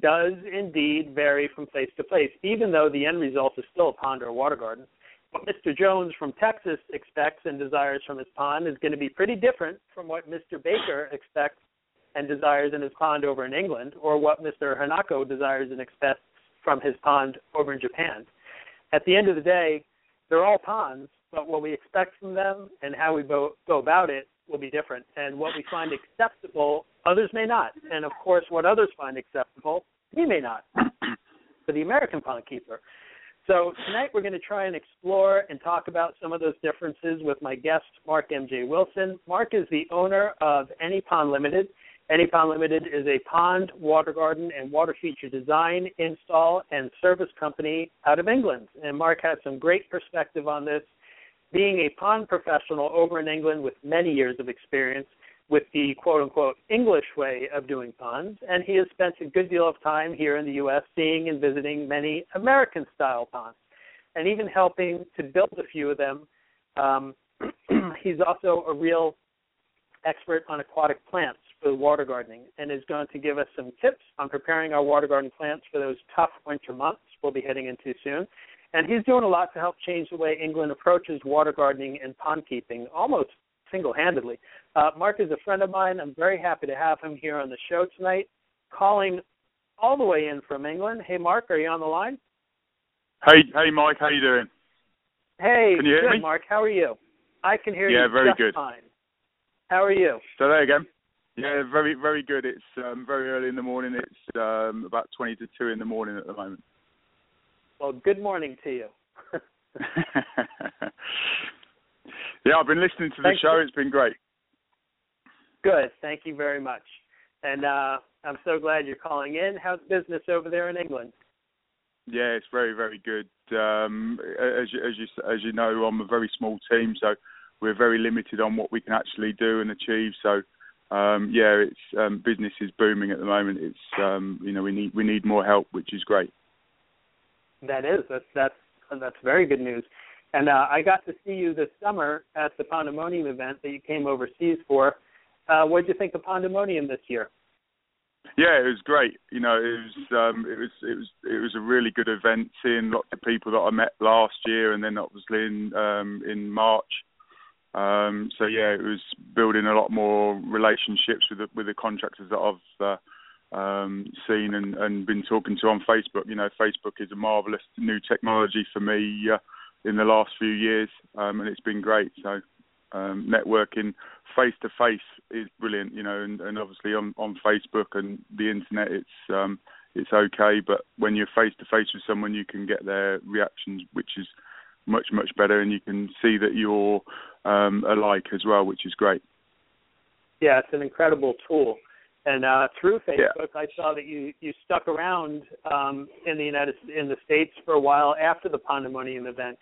does indeed vary from place to place, even though the end result is still a pond or a water garden. What Mr. Jones from Texas expects and desires from his pond is going to be pretty different from what Mr. Baker expects and desires in his pond over in England, or what Mr. Hanako desires and expects from his pond over in Japan. At the end of the day, they're all ponds, but what we expect from them and how we go, go about it will be different. And what we find acceptable, others may not. And of course, what others find acceptable, we may not. For the American pond keeper. So tonight we're going to try and explore and talk about some of those differences with my guest, Mark M.J. Wilson. Mark is the owner of Any Pond Limited. Any Pond Limited is a pond, water garden, and water feature design, install, and service company out of England. And Mark has some great perspective on this, being a pond professional over in England with many years of experience with the quote unquote English way of doing ponds. And he has spent a good deal of time here in the U.S. seeing and visiting many American style ponds and even helping to build a few of them. Um, <clears throat> he's also a real expert on aquatic plants for water gardening and is going to give us some tips on preparing our water garden plants for those tough winter months we'll be heading into soon. And he's doing a lot to help change the way England approaches water gardening and pond keeping almost single handedly. Uh, Mark is a friend of mine. I'm very happy to have him here on the show tonight, calling all the way in from England. Hey, Mark, are you on the line? Hey, hey, Mike, how you doing? Hey, can you hear good? Mark. How are you? I can hear yeah, you very just good. fine. How are you? So there again. Yeah, very, very good. It's um, very early in the morning. It's um, about twenty to two in the morning at the moment. Well, good morning to you. <laughs> yeah, I've been listening to the Thank show. you. It's been great. Good. Thank you very much. And uh, I'm so glad you're calling in. How's business over there in England? Yeah, it's very, very good. Um, as you, as you as you know, I'm a very small team, so we're very limited on what we can actually do and achieve. So, um, yeah, it's um, business is booming at the moment. It's um, you know we need we need more help, which is great. That is. That's that's that's very good news. And uh, I got to see you this summer at the Pandemonium event that you came overseas for. Uh, what did you think of Pandemonium this year? Yeah, it was great. You know, it was um, it was it was it was a really good event. Seeing lots of people that I met last year, and then obviously in um, in March. Um, so yeah, it was building a lot more relationships with the, with the contractors that I've uh, um, seen and, and been talking to on Facebook. You know, Facebook is a marvelous new technology for me uh, in the last few years, um, and it's been great. So um, networking face to face is brilliant, you know, and, and obviously on, on Facebook and the internet, it's um, it's okay, but when you're face to face with someone, you can get their reactions, which is much much better, and you can see that you're um, alike as well, which is great. Yeah, it's an incredible tool. And uh, through Facebook, Yeah. I saw that you you stuck around um, in the United in the states for a while after the Pandemonium event.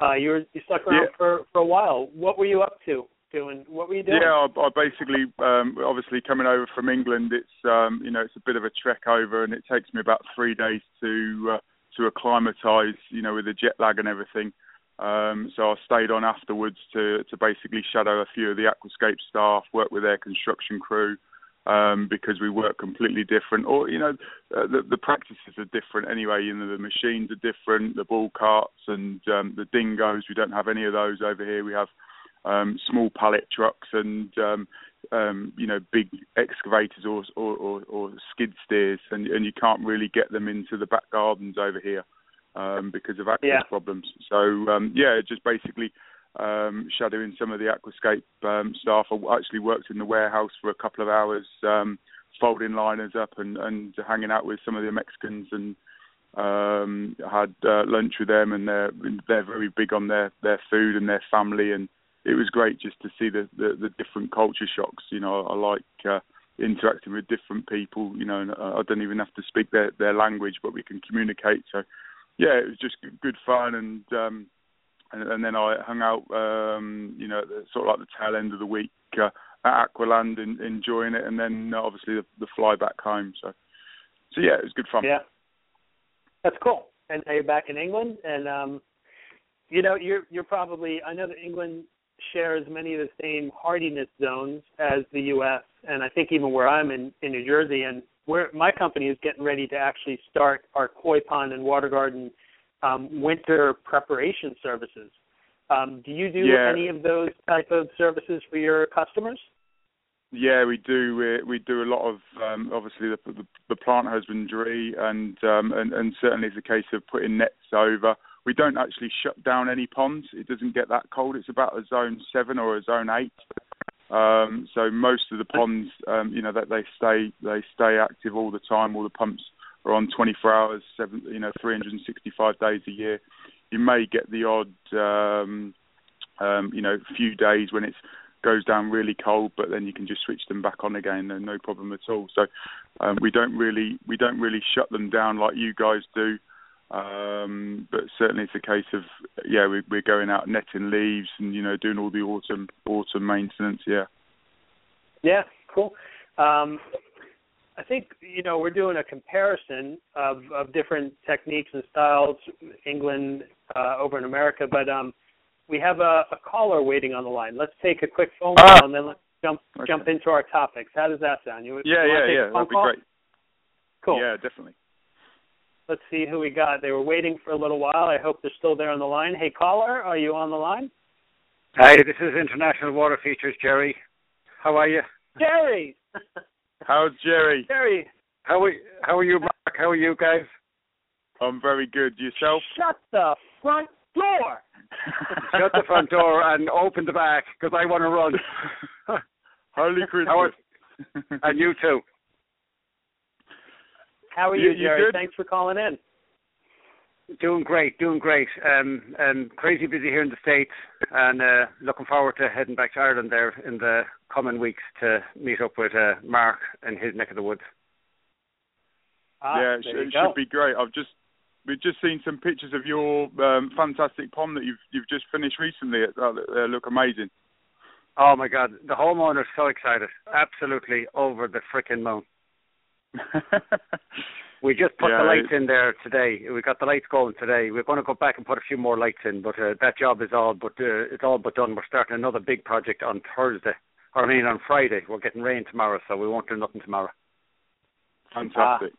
Uh, you were you stuck around Yeah. for for a while. What were you up to? Doing what were you doing? Yeah, I, I basically, um, obviously coming over from England, it's um, you know it's a bit of a trek over, and it takes me about three days to uh, to acclimatise, you know, with the jet lag and everything. Um, so I stayed on afterwards to to basically shadow a few of the Aquascape staff, work with their construction crew, um, because we work completely different. Or you know, uh, the the practices are different anyway. You know, the machines are different, the ball carts and um, the dingoes. We don't have any of those over here. We have um, small pallet trucks and um, um, you know big excavators or or, or, or skid steers, and, and you can't really get them into the back gardens over here um, because of access Yeah. problems. So um, yeah, just basically um, shadowing some of the aquascape um, staff. I actually worked in the warehouse for a couple of hours, um, folding liners up and, and hanging out with some of the Mexicans and Um, had uh, lunch with them, and they're they're very big on their their food and their family, and it was great just to see the the, the different culture shocks. You know, I like uh, interacting with different people. You know, and I don't even have to speak their their language, but we can communicate. So, yeah, it was just good fun, and um, and, and then I hung out, um, you know, at the, sort of like the tail end of the week uh, at Aqualand, and enjoying it, and then uh, obviously the, the fly back home. So, so yeah, it was good fun. Yeah. That's cool. And now you're back in England, and um, you know you're you're probably I know that England shares many of the same hardiness zones as the U.S. and I think even where I'm in in New Jersey, and where my company is getting ready to actually start our koi pond and water garden um, winter preparation services. Um, do you do yeah. any of those type of services for your customers? Yeah, we do. We, we do a lot of um, obviously the, the, the plant husbandry, and, um, and and certainly it's a case of putting nets over. We don't actually shut down any ponds. It doesn't get that cold. It's about a zone seven or a zone eight. Um, so most of the ponds, um, you know, that they stay they stay active all the time. All the pumps are on 24 hours, seven, you know, 365 days a year. You may get the odd, um, um, you know, few days when it goes down really cold, but then you can just switch them back on again, and no problem at all. So um, we don't really we don't really shut them down like you guys do. Um, but certainly it's a case of yeah we, we're going out netting leaves and you know doing all the autumn autumn maintenance. Yeah. Yeah. Cool. Um, I think you know we're doing a comparison of, of different techniques and styles, England uh, over in America, but um, we have a, a caller waiting on the line. Let's take a quick phone ah. call and then let's jump okay. jump into our topics. How does that sound? You, yeah, you yeah, yeah. That'd be great. Cool. Yeah, definitely. Let's see who we got. They were waiting for a little while. I hope they're still there on the line. Hey, caller, are you on the line? Hi, this is International Water Features, Jerry. How are you? Jerry. <laughs> How's Jerry? Jerry. How are How are you, Mark? How are you guys? I'm very good. Yourself? Shut the front door. <laughs> Shut the front door and open the back because I want to run. <laughs> Holy Christmas. and you too. How are you, you Jerry? You Thanks for calling in. Doing great, doing great. Um, um, crazy busy here in the States and uh, looking forward to heading back to Ireland there in the coming weeks to meet up with uh, Mark in his neck of the woods. Ah, yeah, it, it should be great. I've just we've just seen some pictures of your um, fantastic pond that you've you've just finished recently. Uh, they look amazing. Oh my God, the homeowner's so excited, absolutely over the freaking moon. <laughs> we just put yeah, the lights in there today. We got the lights going today. We're going to go back and put a few more lights in, but uh, that job is all but uh, it's all but done. We're starting another big project on Thursday, or I mean on Friday. We're getting rain tomorrow, so we won't do nothing tomorrow. Fantastic. Uh,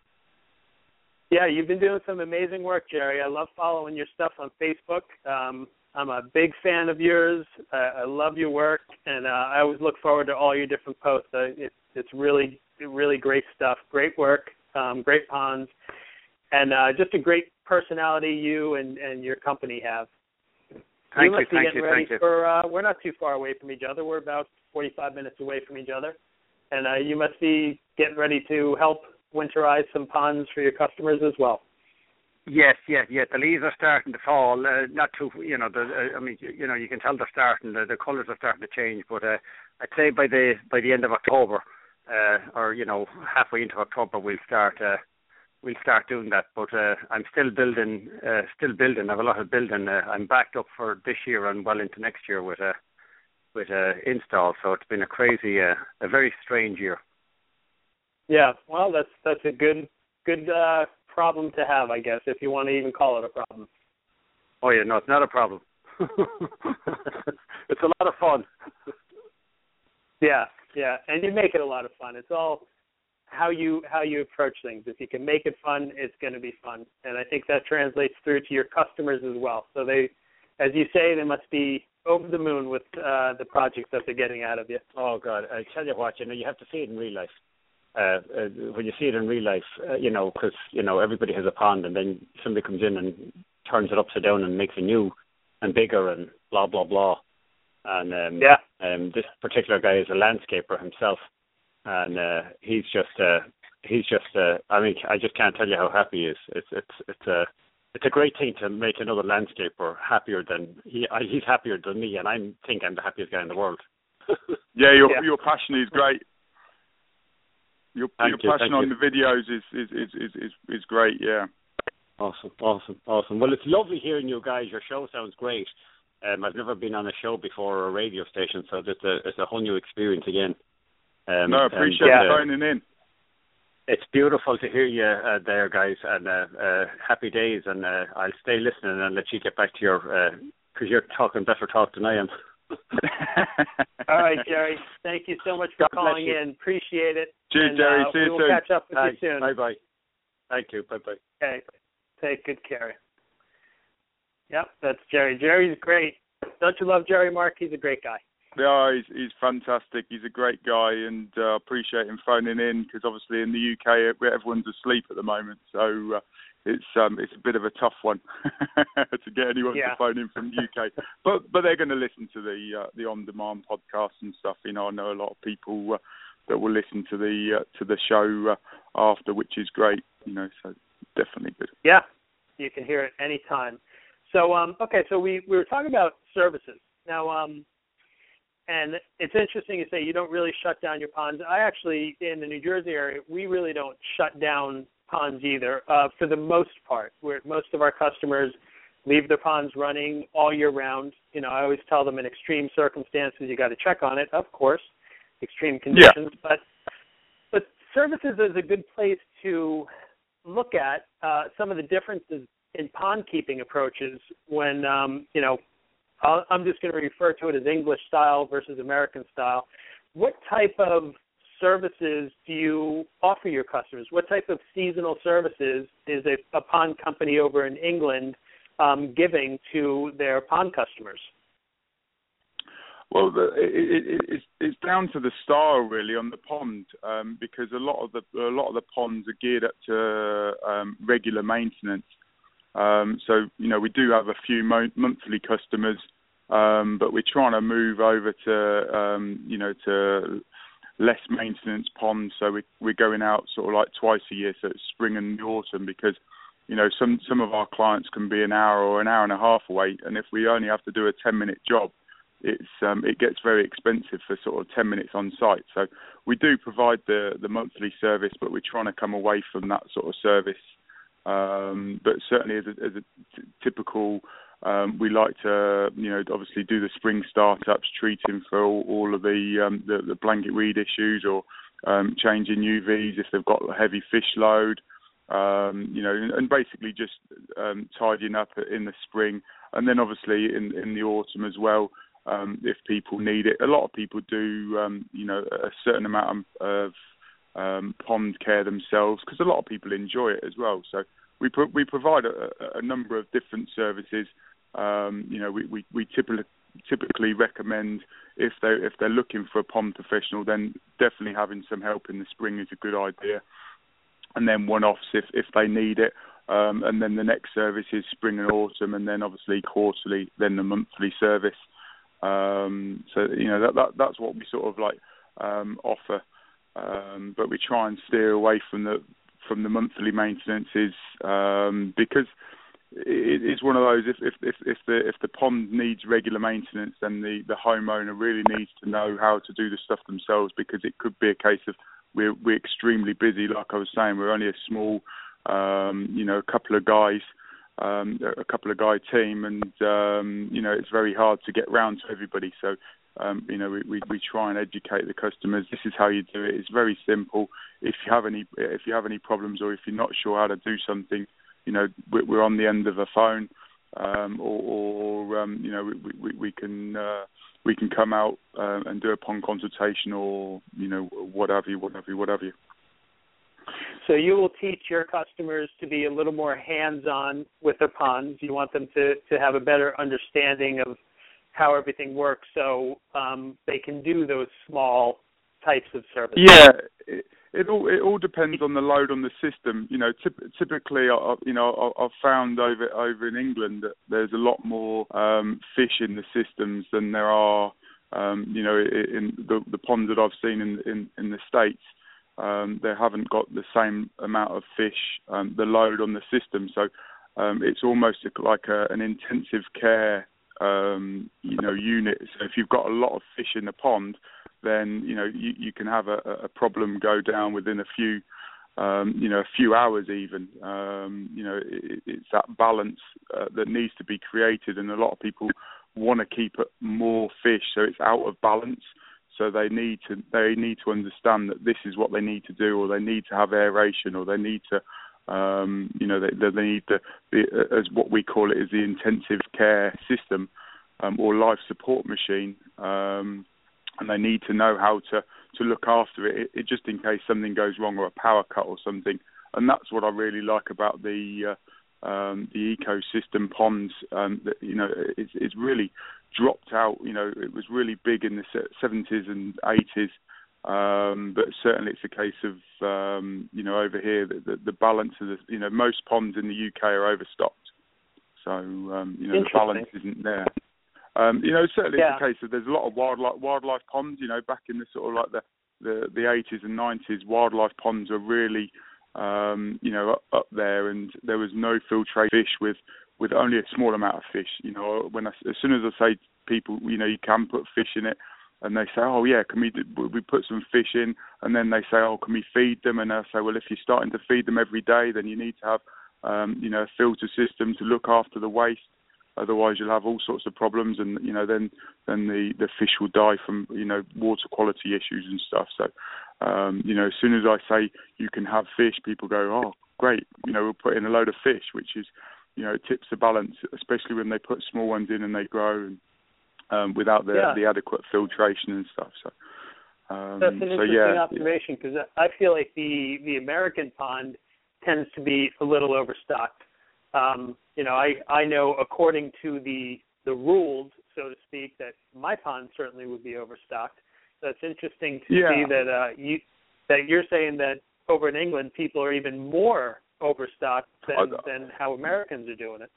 yeah, you've been doing some amazing work, Jerry. I love following your stuff on Facebook. Um, I'm a big fan of yours. Uh, I love your work, and uh, I always look forward to all your different posts. Uh, it, it's really, really great stuff. Great work, um, great ponds, and uh, just a great personality you and, and your company have. Thank you you, thank you, thank you. for. Uh, we're not too far away from each other. We're about 45 minutes away from each other, and uh, you must be getting ready to help winterize some ponds for your customers as well. Yes, yes, yes. The leaves are starting to fall. Uh, not too, you know. The, uh, I mean, you, you know, you can tell they're starting. The, the colours are starting to change. But uh, I'd say by the by the end of October, uh, or you know, halfway into October, we'll start. Uh, we'll start doing that. But uh, I'm still building. Uh, still building. I have a lot of building. Uh, I'm backed up for this year and well into next year with a with a install. So it's been a crazy, uh, a very strange year. Yeah, well, that's that's a good good uh, problem to have, I guess, if you want to even call it a problem. Oh yeah, no, it's not a problem. <laughs> it's a lot of fun. yeah, yeah, and you make it a lot of fun. It's all how you how you approach things. If you can make it fun, it's going to be fun, and I think that translates through to your customers as well. So they, as you say, they must be over the moon with uh, the projects that they're getting out of you. Oh God, I tell you what, you know, you have to see it in real life uh, uh, when you see it in real life, uh, you know, because you know everybody has a pond, and then somebody comes in and turns it upside down and makes it new and bigger and blah blah blah. And um, yeah, um, this particular guy is a landscaper himself, and uh, he's just uh, he's just. Uh, I mean, I just can't tell you how happy he is. It's it's it's a it's a great thing to make another landscaper happier than he. I, he's happier than me, and I think I'm the happiest guy in the world. <laughs> yeah, your yeah. your passion is great. Your thank your passion on you. the videos is is, is is is is great. Yeah. Awesome, awesome, awesome. Well, it's lovely hearing you guys. Your show sounds great. Um, I've never been on a show before or a radio station, so it's a it's a whole new experience again. Um, no, I appreciate and, uh, phoning in. It's beautiful to hear you uh, there, guys, and uh, uh, happy days. And uh, I'll stay listening and let you get back to your because uh, you're talking better talk than I am. <laughs> All right, Jerry. Thank you so much for God calling in. Appreciate it. Cheers, and, Jerry. Uh, See you we'll soon. catch up with Bye. you soon. Bye bye. Thank you. Bye bye. Okay. Take good care. Yep, that's Jerry. Jerry's great. Don't you love Jerry Mark? He's a great guy. Yeah, he's he's fantastic. He's a great guy, and uh, appreciate him phoning in because obviously in the UK everyone's asleep at the moment, so uh, it's um it's a bit of a tough one <laughs> to get anyone Yeah. to phone in from the UK. <laughs> But but they're going to listen to the uh, the on demand podcast and stuff. You know, I know a lot of people uh, that will listen to the uh, to the show uh, after, which is great. You know, so definitely good. Yeah, you can hear it anytime. So, um, okay, so we, we were talking about services. Now, um, and it's interesting you say you don't really shut down your ponds. I actually, in the New Jersey area, we really don't shut down ponds either, uh, for the most part. Where most of our customers leave their ponds running all year round. You know, I always tell them in extreme circumstances you got to check on it, of course, extreme conditions. yeah. But but services is a good place to look at uh, some of the differences in pond keeping approaches when um, you know I'll, I'm just going to refer to it as English style versus American style. What type of services do you offer your customers? What type of seasonal services is a, a pond company over in England um, giving to their pond customers? Well, the, it, it, it's, it's down to the style really on the pond um, because a lot of the a lot of the ponds are geared up to um, regular maintenance. Um, so you know we do have a few mo- monthly customers, um, but we're trying to move over to um, you know to less maintenance ponds. So we, we're going out sort of like twice a year, so it's spring and the autumn because you know some some of our clients can be an hour or an hour and a half away, and if we only have to do a ten minute job it's um, it gets very expensive for sort of 10 minutes on site. So we do provide the the monthly service, but we're trying to come away from that sort of service. Um, but certainly, as a, as a t- typical, um, we like to you know obviously do the spring startups, treating for all, all of the, um, the the blanket weed issues or um, changing UVs if they've got a heavy fish load. Um, you know, and basically just um, tidying up in the spring, and then obviously in in the autumn as well um, if people need it. A lot of people do, um, you know, a certain amount of um, pond care themselves because a lot of people enjoy it as well. So we pro- we provide a, a number of different services. Um, you know, we we, we typically typically recommend if they if they're looking for a pond professional, then definitely having some help in the spring is a good idea. And then one-offs if if they need it. Um, and then the next service is spring and autumn, and then obviously quarterly, then the monthly service. Um, so you know that, that that's what we sort of like um, offer, um, but we try and steer away from the from the monthly maintenances um, because it, it's one of those. If, if if if the if the pond needs regular maintenance, then the the homeowner really needs to know how to do the stuff themselves because it could be a case of we're we're extremely busy. Like I was saying, we're only a small, um, you know, a couple of guys um, a couple of guy team, and um, you know it's very hard to get round to everybody. So um, you know we, we we try and educate the customers. This is how you do it. It's very simple. If you have any if you have any problems or if you're not sure how to do something, you know we're on the end of a phone, um, or, or um, you know we we, we can. Uh, we can come out uh, and do a pond consultation, or you know, whatever you, whatever you, whatever you. So you will teach your customers to be a little more hands-on with their ponds. You want them to to have a better understanding of how everything works, so um, they can do those small types of services. Yeah, it, it all it all depends on the load on the system. You know, typ- typically, I, you know, I, I've found over over in England that there's a lot more um, fish in the systems than there are, um, you know, in the, the ponds that I've seen in in, in the states. um, they haven't got the same amount of fish, um, the load on the system. So um, it's almost like a, an intensive care, um, you know, unit. So if you've got a lot of fish in the pond, then you know you, you can have a, a problem go down within a few um, you know, a few hours even. Um, you know, it, it's that balance uh, that needs to be created, and a lot of people want to keep more fish, so it's out of balance. So they need to they need to understand that this is what they need to do, or they need to have aeration, or they need to. Um, you know, they, they need the, the, as what we call it is the intensive care system um, or life support machine, um, and they need to know how to to look after it, it, it, just in case something goes wrong or a power cut or something. And that's what I really like about the uh, um, the ecosystem ponds. Um, that you know, it's, it's really dropped out. You know, it was really big in the 70s and 80s. Um, but certainly it's a case of um, you know over here the, the, the balance of the you know most ponds in the UK are overstocked, so um, you know the balance isn't there. Um, you know, certainly yeah. it's a case of there's a lot of wildlife wildlife ponds. You know, back in the sort of like the the, the 80s and 90s, wildlife ponds are really um, you know up, up there, and there was no filtrate fish with with only a small amount of fish. You know, when I, as soon as I say people, you know, you can put fish in it, and they say, oh yeah, can we we put some fish in? And then they say, oh, can we feed them? And I say, well, if you're starting to feed them every day, then you need to have um, you know a filter system to look after the waste. Otherwise, you'll have all sorts of problems, and you know then then the the fish will die from you know water quality issues and stuff. So um, you know as soon as I say you can have fish, people go, oh great, you know we'll put in a load of fish, which is you know it tips the balance, especially when they put small ones in and they grow and um, without the yeah. the adequate filtration and stuff. So. Um, That's an so, interesting yeah, observation because I feel like the the American pond tends to be a little overstocked um, you know, I I know according to the the rules, so to speak, that my pond certainly would be overstocked. So it's interesting to yeah. see that uh, you that you're saying that over in England people are even more overstocked than than how Americans are doing it.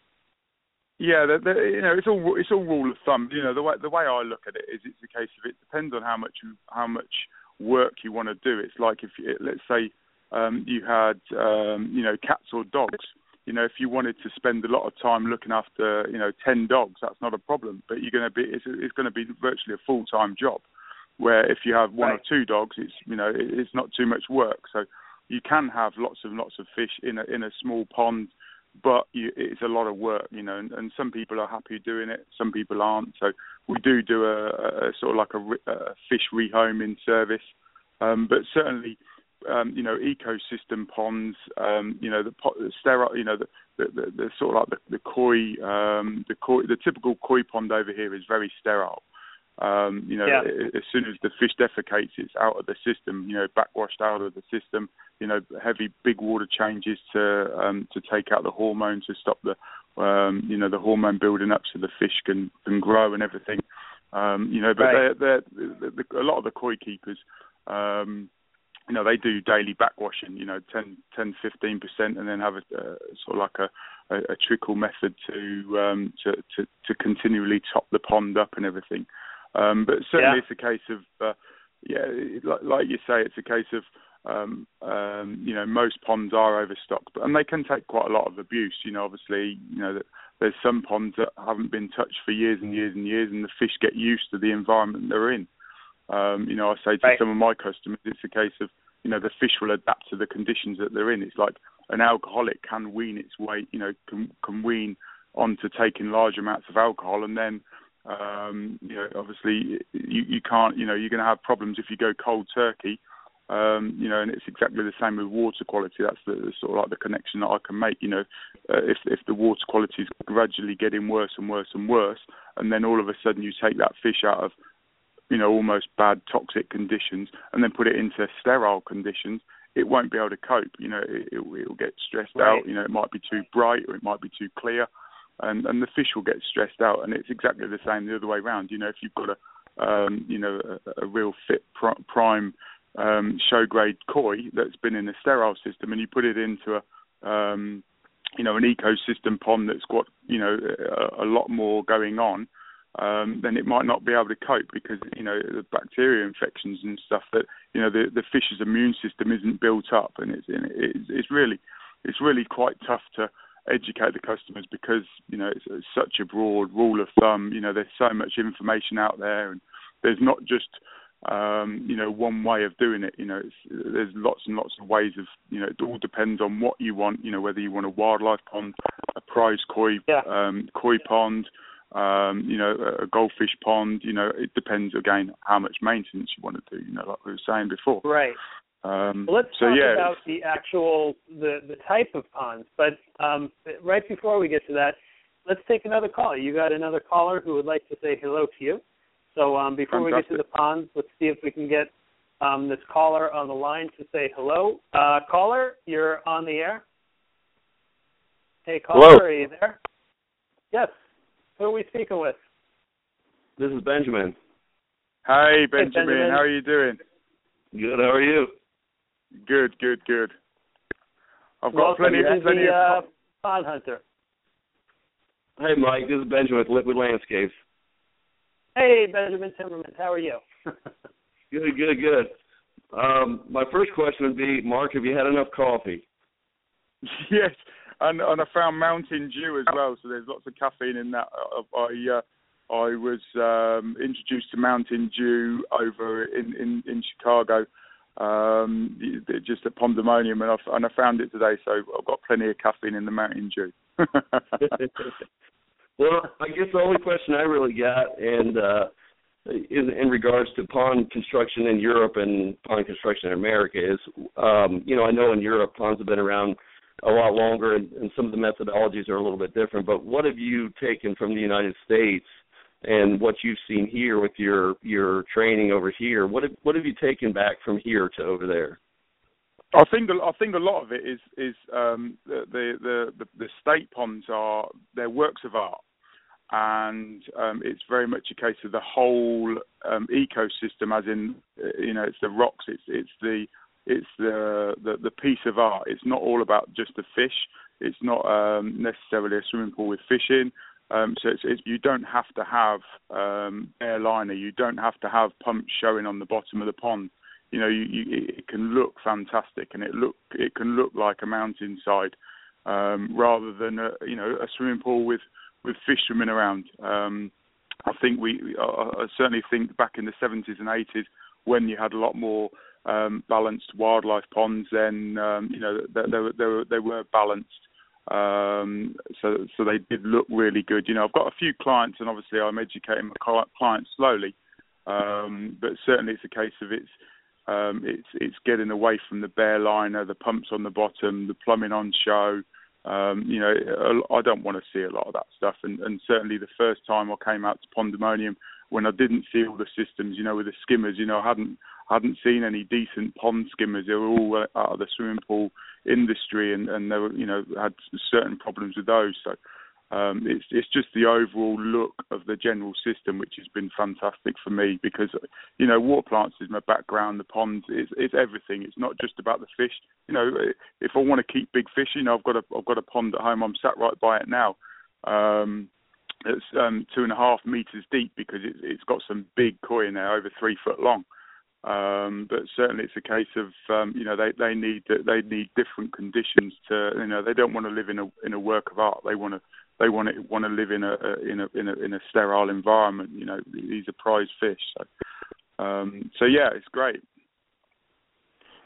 Yeah, the, the, you know, it's all it's all rule of thumb. You know, the way the way I look at it is, it's a case of it depends on how much you, how much work you want to do. It's like if you, let's say um, you had um, you know cats or dogs you know, if you wanted to spend a lot of time looking after, you know, ten dogs, that's not a problem. But you're going to be, it's, it's going to be virtually a full time job. Where if you have one right. or two dogs, it's you know, it's not too much work. So you can have lots and lots of fish in a in a small pond, but you, it's a lot of work, you know. And, and some people are happy doing it, some people aren't. So we do do a, a sort of like a, a fish rehoming service, um, but certainly um, you know, ecosystem ponds, um, you know, the, the sterile, you know, the, the, the, the sort of like the, the koi, um, the koi, the typical koi pond over here is very sterile. Um, you know, yeah. as soon as the fish defecates, it's out of the system. You know, backwashed out of the system. You know, heavy big water changes to um, to take out the hormone to stop the um, you know the hormone building up so the fish can can grow and everything. Um, you know, but right. they're, they're, they're, a lot of the koi keepers. Um, you know, they do daily backwashing, you know, 10, 10 15%, and then have a uh, sort of like a, a, a trickle method to, um, to, to, to continually top the pond up and everything. Um, but certainly yeah. it's a case of, uh, yeah, like, like you say, it's a case of, um, um, you know, most ponds are overstocked, but, and they can take quite a lot of abuse. You know, obviously, you know, that there's some ponds that haven't been touched for years and years and years, and the fish get used to the environment they're in. Um, you know, I say to right. some of my customers, it's a case of, you know, the fish will adapt to the conditions that they're in. It's like an alcoholic can wean its way, you know, can, can wean onto taking large amounts of alcohol, and then, um, you know, obviously you, you can't, you know, you're going to have problems if you go cold turkey. Um, you know, and it's exactly the same with water quality. That's the, the sort of like the connection that I can make. You know, uh, if if the water quality is gradually getting worse and worse and worse, and then all of a sudden you take that fish out of you know, almost bad toxic conditions and then put it into sterile conditions, it won't be able to cope. You know, it, it, will get stressed right. out. You know, it might be too bright or it might be too clear, and and the fish will get stressed out. And it's exactly the same the other way around. You know, if you've got a um, you know a, a real fit pr- prime um, show grade koi that's been in a sterile system, and you put it into a um, you know an ecosystem pond that's got you know a, a lot more going on um, then it might not be able to cope because you know the bacteria infections and stuff that you know the the fish's immune system isn't built up, and it's it's, it's really it's really quite tough to educate the customers because you know it's, it's such a broad rule of thumb. You know, there's so much information out there, and there's not just um, you know one way of doing it. You know, there's lots and lots of ways of you know it all depends on what you want. You know, whether you want a wildlife pond, a prize koi yeah. um, koi pond. Um, you know, a goldfish pond. You know, it depends again how much maintenance you want to do. You know, like we were saying before. Right. Um, well, let's so talk yeah, about the actual the the type of ponds. But um, right before we get to that, let's take another call. You got another caller who would like to say hello to you. So um, before Fantastic. we get to the ponds, let's see if we can get um, this caller on the line to say hello. Uh, caller, you're on the air. Hey, caller, Hello. are you there? Yes. Who are we speaking with? This is Benjamin. Hi, Benjamin, Benjamin. how are you doing? Good. How are you? Good, good, good. I've got Welcome plenty, to plenty the of. uh, pond hunter. Hey, Mike. This is Benjamin with Liquid Landscapes. Hey, Benjamin Timmerman, how are you? <laughs> Good, good, good. Um, my first question would be, Mark, have you had enough coffee? <laughs> yes, and and I found Mountain Dew as well. So there's lots of caffeine in that. I I, uh, I was um, introduced to Mountain Dew over in in, in Chicago, um, just at Pondemonium, and I and I found it today. So I've got plenty of caffeine in the Mountain Dew. <laughs> well, I guess the only question I really got, and uh, in, in regards to pond construction in Europe and pond construction in America, is um, you know I know in Europe ponds have been around a lot longer, and, and some of the methodologies are a little bit different. But what have you taken from the United States? And what you've seen here with your your training over here, what have, what have you taken back from here to over there? I think I think a lot of it is is um, the, the the the state ponds are they're works of art, and um, it's very much a case of the whole um, ecosystem, as in uh, you know it's the rocks, it's it's the it's the, the the piece of art. It's not all about just the fish. It's not um, necessarily a swimming pool with fish in. Um, so it's, it's, you don't have to have um, air liner. You don't have to have pumps showing on the bottom of the pond you know, you, you, it can look fantastic and it look it can look like a mountainside um, rather than a you know a swimming pool with with fish swimming around. Um, I think we I, I certainly think back in the 70s and 80s when you had a lot more um, balanced wildlife ponds, then um, you know they, they were they were balanced. Um, so so they did look really good. You know, I've got a few clients, and obviously I'm educating my clients slowly. Um, but certainly it's a case of it's um, it's it's getting away from the bare liner, the pumps on the bottom, the plumbing on show. Um, you know, I don't want to see a lot of that stuff. And, and certainly the first time I came out to Pondemonium, when I didn't see all the systems, you know, with the skimmers, you know, I hadn't hadn't seen any decent pond skimmers. They were all uh, out of the swimming pool industry, and and they were, you know, had certain problems with those. So um, it's it's just the overall look of the general system, which has been fantastic for me because you know water plants is my background. The ponds is it's everything. It's not just about the fish. You know, if I want to keep big fish, you know, I've got a I've got a pond at home. I'm sat right by it now. Um, it's um, two and a half meters deep because it, it's got some big koi in there, over three foot long. Um, but certainly, it's a case of um, you know they they need they need different conditions to you know they don't want to live in a in a work of art. They want to they want to want to live in a, in a in a in a sterile environment. You know, these are prize fish. So, um, so yeah, it's great.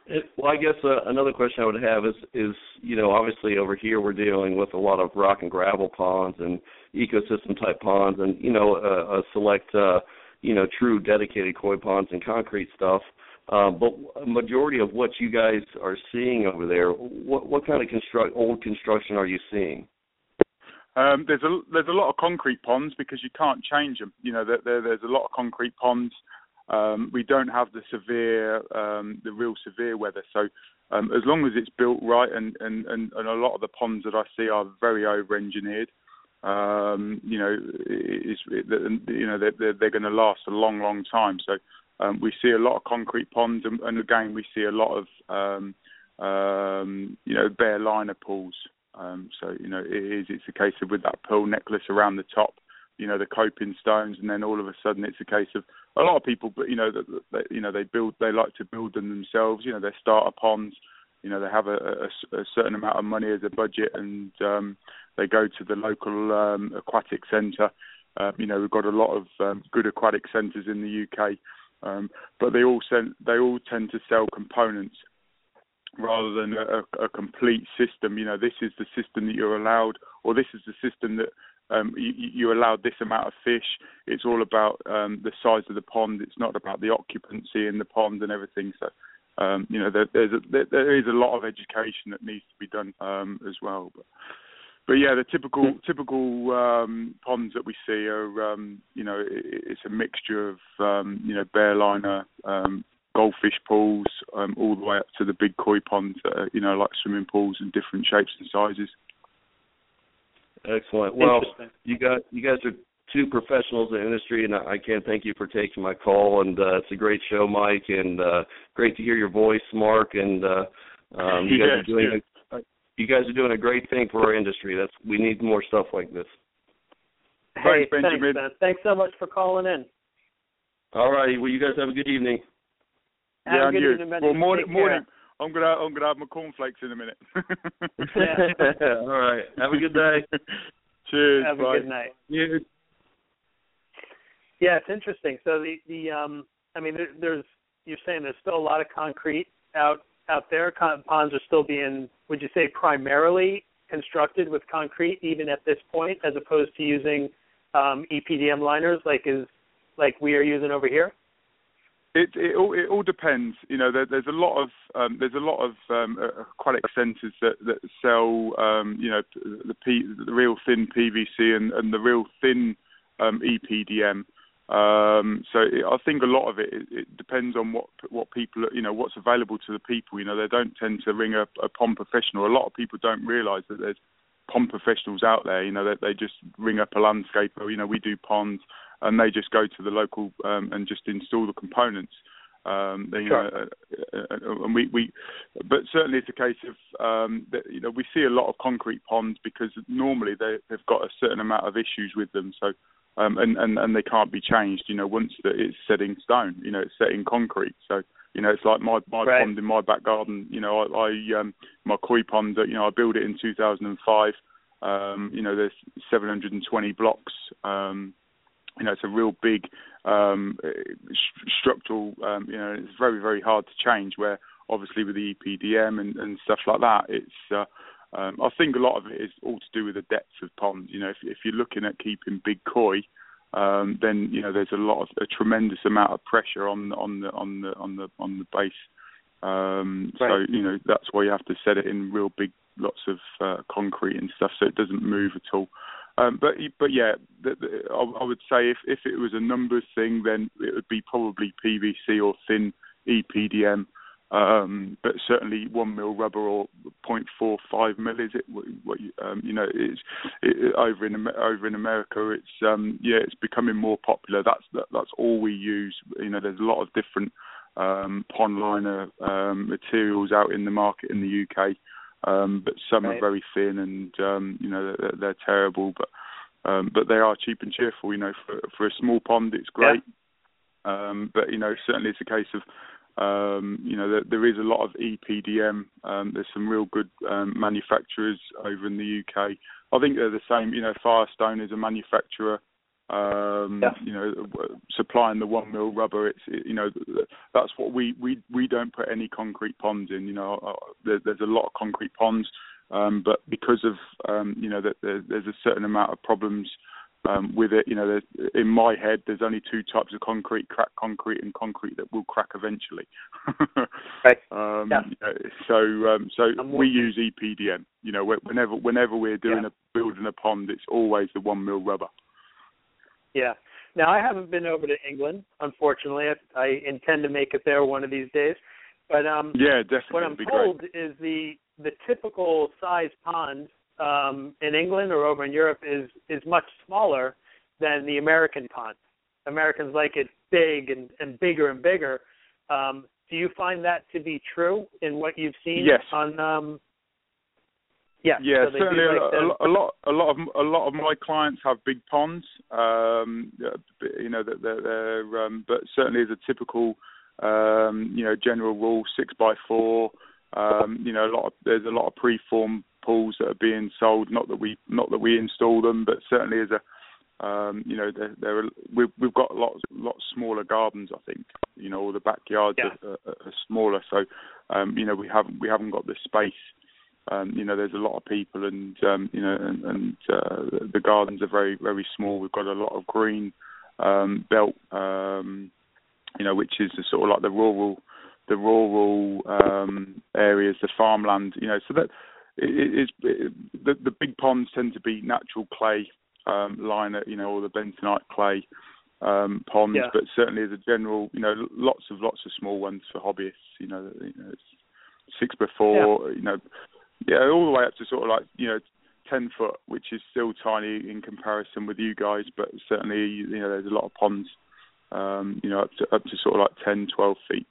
It, well, I guess uh, another question I would have is is you know obviously over here we're dealing with a lot of rock and gravel ponds and ecosystem type ponds and you know a, a select uh, you know true dedicated koi ponds and concrete stuff. Uh, but a majority of what you guys are seeing over there, what what kind of construct old construction are you seeing? Um, there's a there's a lot of concrete ponds because you can't change them. You know, there, there, there's a lot of concrete ponds. Um, we don't have the severe, um, the real severe weather. So um, as long as it's built right, and, and, and, and a lot of the ponds that I see are very over-engineered. Um, you know, it, you know they're, they're, going to last a long, long time. So um, we see a lot of concrete ponds, and, and again we see a lot of um, um, you know bare liner pools. Um, so you know it is it's a case of with that pearl necklace around the top you know the coping stones, and then all of a sudden it's a case of a lot of people, but you know that you know they build they like to build them themselves. You know, their starter ponds. You know, they have a, a, a certain amount of money as a budget, and um, they go to the local um, aquatic centre. Uh, you know, we've got a lot of um, good aquatic centres in the UK, um, but they all send, they all tend to sell components rather than a, a complete system. You know, this is the system that you're allowed, or this is the system that um, you, you allowed this amount of fish. It's all about um, the size of the pond. It's not about the occupancy in the pond and everything. So, um, you know, there, there's a, there, there is a lot of education that needs to be done um, as well. But, but yeah, the typical typical um, ponds that we see are, um, you know, it, it's a mixture of, um, you know, bare liner, um, goldfish pools, um, all the way up to the big koi ponds that are, you know, like swimming pools in different shapes and sizes. Excellent. Well, you got you guys are two professionals in the industry, and I can't thank you for taking my call. And uh, it's a great show, Mike, and uh, great to hear your voice, Mark. And uh, um, you guys yes, are doing a, you guys are doing a great thing for our industry. That's we need more stuff like this. Hey, Thanks, Benjamin. thanks, Ben. Thanks so much for calling in. All righty. Well, you guys have a good evening. Have yeah, a and good you. evening, Ben. Well, morning, Take care. morning. I'm gonna I'm gonna have my cornflakes in a minute. <laughs> All right. Have a good day. <laughs> Cheers. Have bye. a good night. You. Yeah, it's interesting. So the the um, I mean, there, there's you're saying there's still a lot of concrete out out there. Con- ponds are still being, would you say, primarily constructed with concrete, even at this point, as opposed to using um, EPDM liners like is like we are using over here. It it all it all depends. You know, there, there's a lot of um, there's a lot of um, uh, aquatic centres that that sell um, you know the P, the real thin PVC and, and the real thin um, EPDM. Um, so it, I think a lot of it, it it depends on what what people you know what's available to the people. You know, they don't tend to ring a, a pond professional. A lot of people don't realise that there's pond professionals out there. You know, that they just ring up a landscaper. You know, we do ponds and they just go to the local um, and just install the components. Um, they, you Sure. know, uh, uh, uh, and we, we, but certainly it's a case of um, that, you know we see a lot of concrete ponds because normally they, they've got a certain amount of issues with them. So um, and, and and they can't be changed. You know, once that it's set in stone, you know, it's set in concrete. So you know, it's like my my Right. pond in my back garden. You know, I, I um, my koi pond. You know, I built it in 2005. Um, you know, there's 720 blocks. Um, you know, it's a real big um, st- structural. Um, you know, it's very very hard to change. Where obviously with the EPDM and, and stuff like that, it's. Uh, um, I think a lot of it is all to do with the depth of ponds. You know, if, if you're looking at keeping big koi, um, then you know there's a lot of a tremendous amount of pressure on on the on the on the on the base. Um, Right. So you know that's why you have to set it in real big lots of uh, concrete and stuff, so it doesn't move at all. Um, but but yeah, the, the, I, I would say if if it was a numbers thing, then it would be probably PVC or thin EPDM. Um, but certainly one mil rubber or 0.45 mil is it? What, you, um, you know, it's it, over in over in America. It's um, yeah, it's becoming more popular. That's that, that's all we use. You know, there's a lot of different um, pond liner um, materials out in the market in the UK, um, but some Right. are very thin and um, you know they're, they're terrible, but um, but they are cheap and cheerful. You know, for for a small pond, it's great. Um, but you know, certainly it's a case of um, you know there, there is a lot of EPDM. Um, there's some real good um, manufacturers over in the UK. I think they're the same. You know, Firestone is a manufacturer. Um, Yeah. You know, supplying the one mil rubber. It's it, you know that's what we we we don't put any concrete ponds in. You know, uh, there, there's a lot of concrete ponds, um, but because of um, you know that there, there's a certain amount of problems um, with it. You know, there's, in my head, there's only two types of concrete: cracked concrete and concrete that will crack eventually. <laughs> Right. Um, Yeah. so, um, so we use EPDM. You know, whenever whenever we're doing Yeah. a building a pond, it's always the one mil rubber. Yeah. Now I haven't been over to England, unfortunately. I, I intend to make it there one of these days. But um Yeah, definitely. what I'm told great. is the the typical size pond um in England or over in Europe is is much smaller than the American pond. Americans like it big and, and bigger and bigger. Um do you find that to be true in what you've seen Yes. on um Yeah, yeah, so certainly like a, a, lot, a lot of a lot of my clients have big ponds. Um, you know, that they're, they're um, but certainly as a typical, um, you know, general rule, six by four. Um, you know, a lot of there's a lot of preform pools that are being sold. Not that we not that we install them, but certainly as a um, you know, there, there are, we've, we've got lots, lots smaller gardens. I think, you know, all the backyards yeah. are, are, are, smaller, so um, you know, we haven't we haven't got the space um, you know, there's a lot of people, and um, you know, and, and uh, the gardens are very, very small. We've got a lot of green um, belt, um, you know, which is the sort of like the rural, the rural um, areas, the farmland, you know. So that it is it, the the big ponds tend to be natural clay um, liner, you know, or the bentonite clay um, ponds, yeah. but certainly as a general, you know, lots of lots of small ones for hobbyists, you know, you know six before, yeah. you know, yeah, all the way up to sort of like you know ten foot, which is still tiny in comparison with you guys, but certainly you know there's a lot of ponds, um, you know up to up to sort of like 10, 12 feet.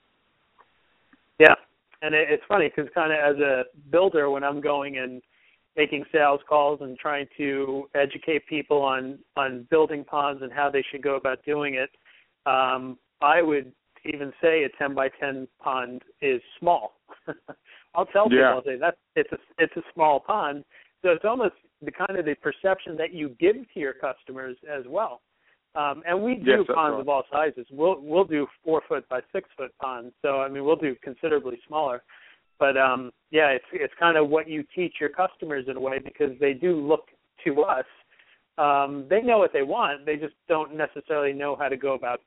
Yeah, and it, it's funny because kind of as a builder, when I'm going and making sales calls and trying to educate people on on building ponds and how they should go about doing it, um, I would even say a 10 by 10 pond is small. <laughs> I'll tell people, yeah. I'll say that's it's a it's a small pond. So it's almost the kind of the perception that you give to your customers as well. Um, and we do yes, ponds right. of all sizes. We'll we'll do four foot by six foot ponds. So I mean we'll do considerably smaller. But um, yeah, it's it's kind of what you teach your customers in a way because they do look to us. Um, they know what they want. They just don't necessarily know how to go about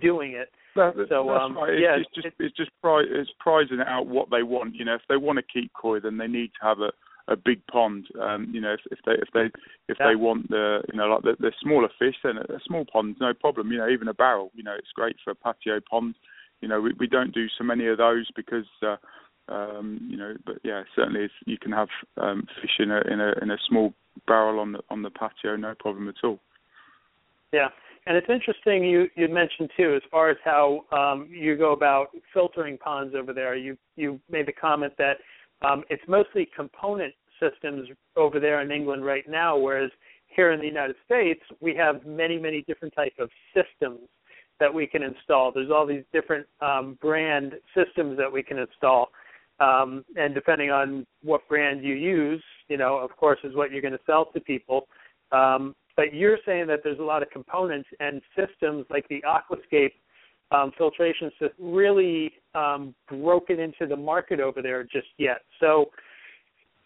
doing it. That, so that's um, right. yeah, it's, it's just it's just pri- it's prizing out what they want. You know, if they want to keep koi, then they need to have a a big pond. Um, you know, if, if they if they if yeah. they want the you know like the, the smaller fish, then a, small pond, no problem. You know, even a barrel. You know, it's great for a patio pond. You know, we we don't do so many of those because. Uh, um, you know, but yeah, certainly you can have um, fish in a in a in a small barrel on the on the patio, no problem at all. Yeah, and it's interesting you you mentioned too, as far as how um, you go about filtering ponds over there. You you made the comment that um, it's mostly component systems over there in England right now, whereas here in the United States we have many many different type of systems that we can install. There's all these different um, brand systems that we can install. Um, and depending on what brand you use, you know, of course, is what you're going to sell to people. Um, but you're saying that there's a lot of components and systems like the Aquascape um, filtration system really um, broken into the market over there just yet. So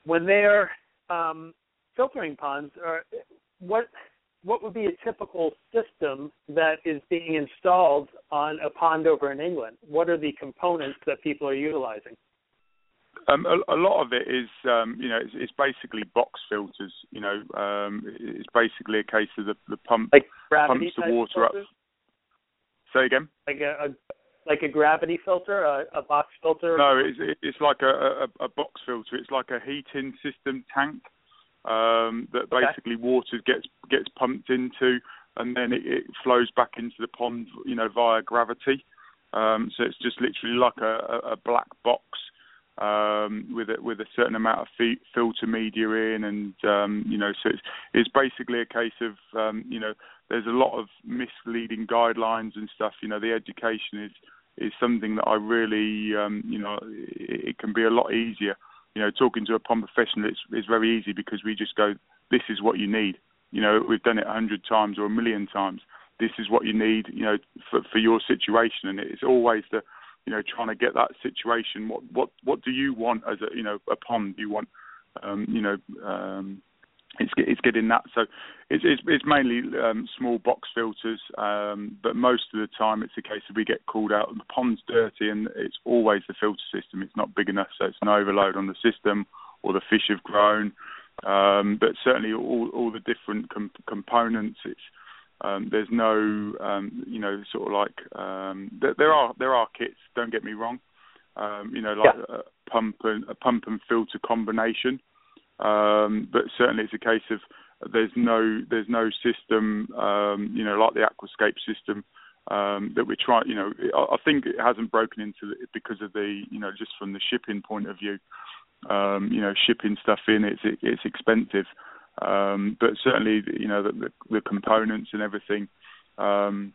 when they're um, filtering ponds, or what what would be a typical system that is being installed on a pond over in England? What are the components that people are utilizing? Um, a, a, lot of it is, um, you know, it's, it's, basically box filters. You know, um, it's basically a case of the, the pump like pumps the water filters? up. Say again. Like a, a like a gravity filter, a, a box filter. No, it's it's like a, a, a box filter. It's like a heating system tank um, that okay. basically water gets gets pumped into, and then it, it flows back into the pond, you know, via gravity. Um, so it's just literally like a, a black box um, with a, with a certain amount of fi- filter media in, and um, you know, so it's it's basically a case of um, you know, there's a lot of misleading guidelines and stuff. You know, the education is is something that I really, um, you know, it, it can be a lot easier. You know, talking to a pond professional, it's it's very easy because we just go, this is what you need. You know, we've done it a hundred times or a million times. This is what you need, you know, for for your situation, and it's always the you know, trying to get that situation. What what what do you want as a you know a pond? Do you want um, you know um, it's it's getting that. So it's it's, it's mainly um, small box filters, um, but most of the time it's a case of we get called out. And the pond's dirty, and it's always the filter system. It's not big enough, so it's an overload on the system, or the fish have grown. Um, but certainly all all the different com- components. It's um, there's no, um, you know, sort of like um, there, there, are there are kits. Don't get me wrong. Um, you know, like yeah. a pump and a pump and filter combination. Um, but certainly, it's a case of there's no there's no system, um, you know, like the Aquascape system um, that we're trying. You know, I, think it hasn't broken into it because of the, you know, just from the shipping point of view. um, you know, shipping stuff in, it's it's expensive. Um, but certainly, you know, the, the, the components and everything um,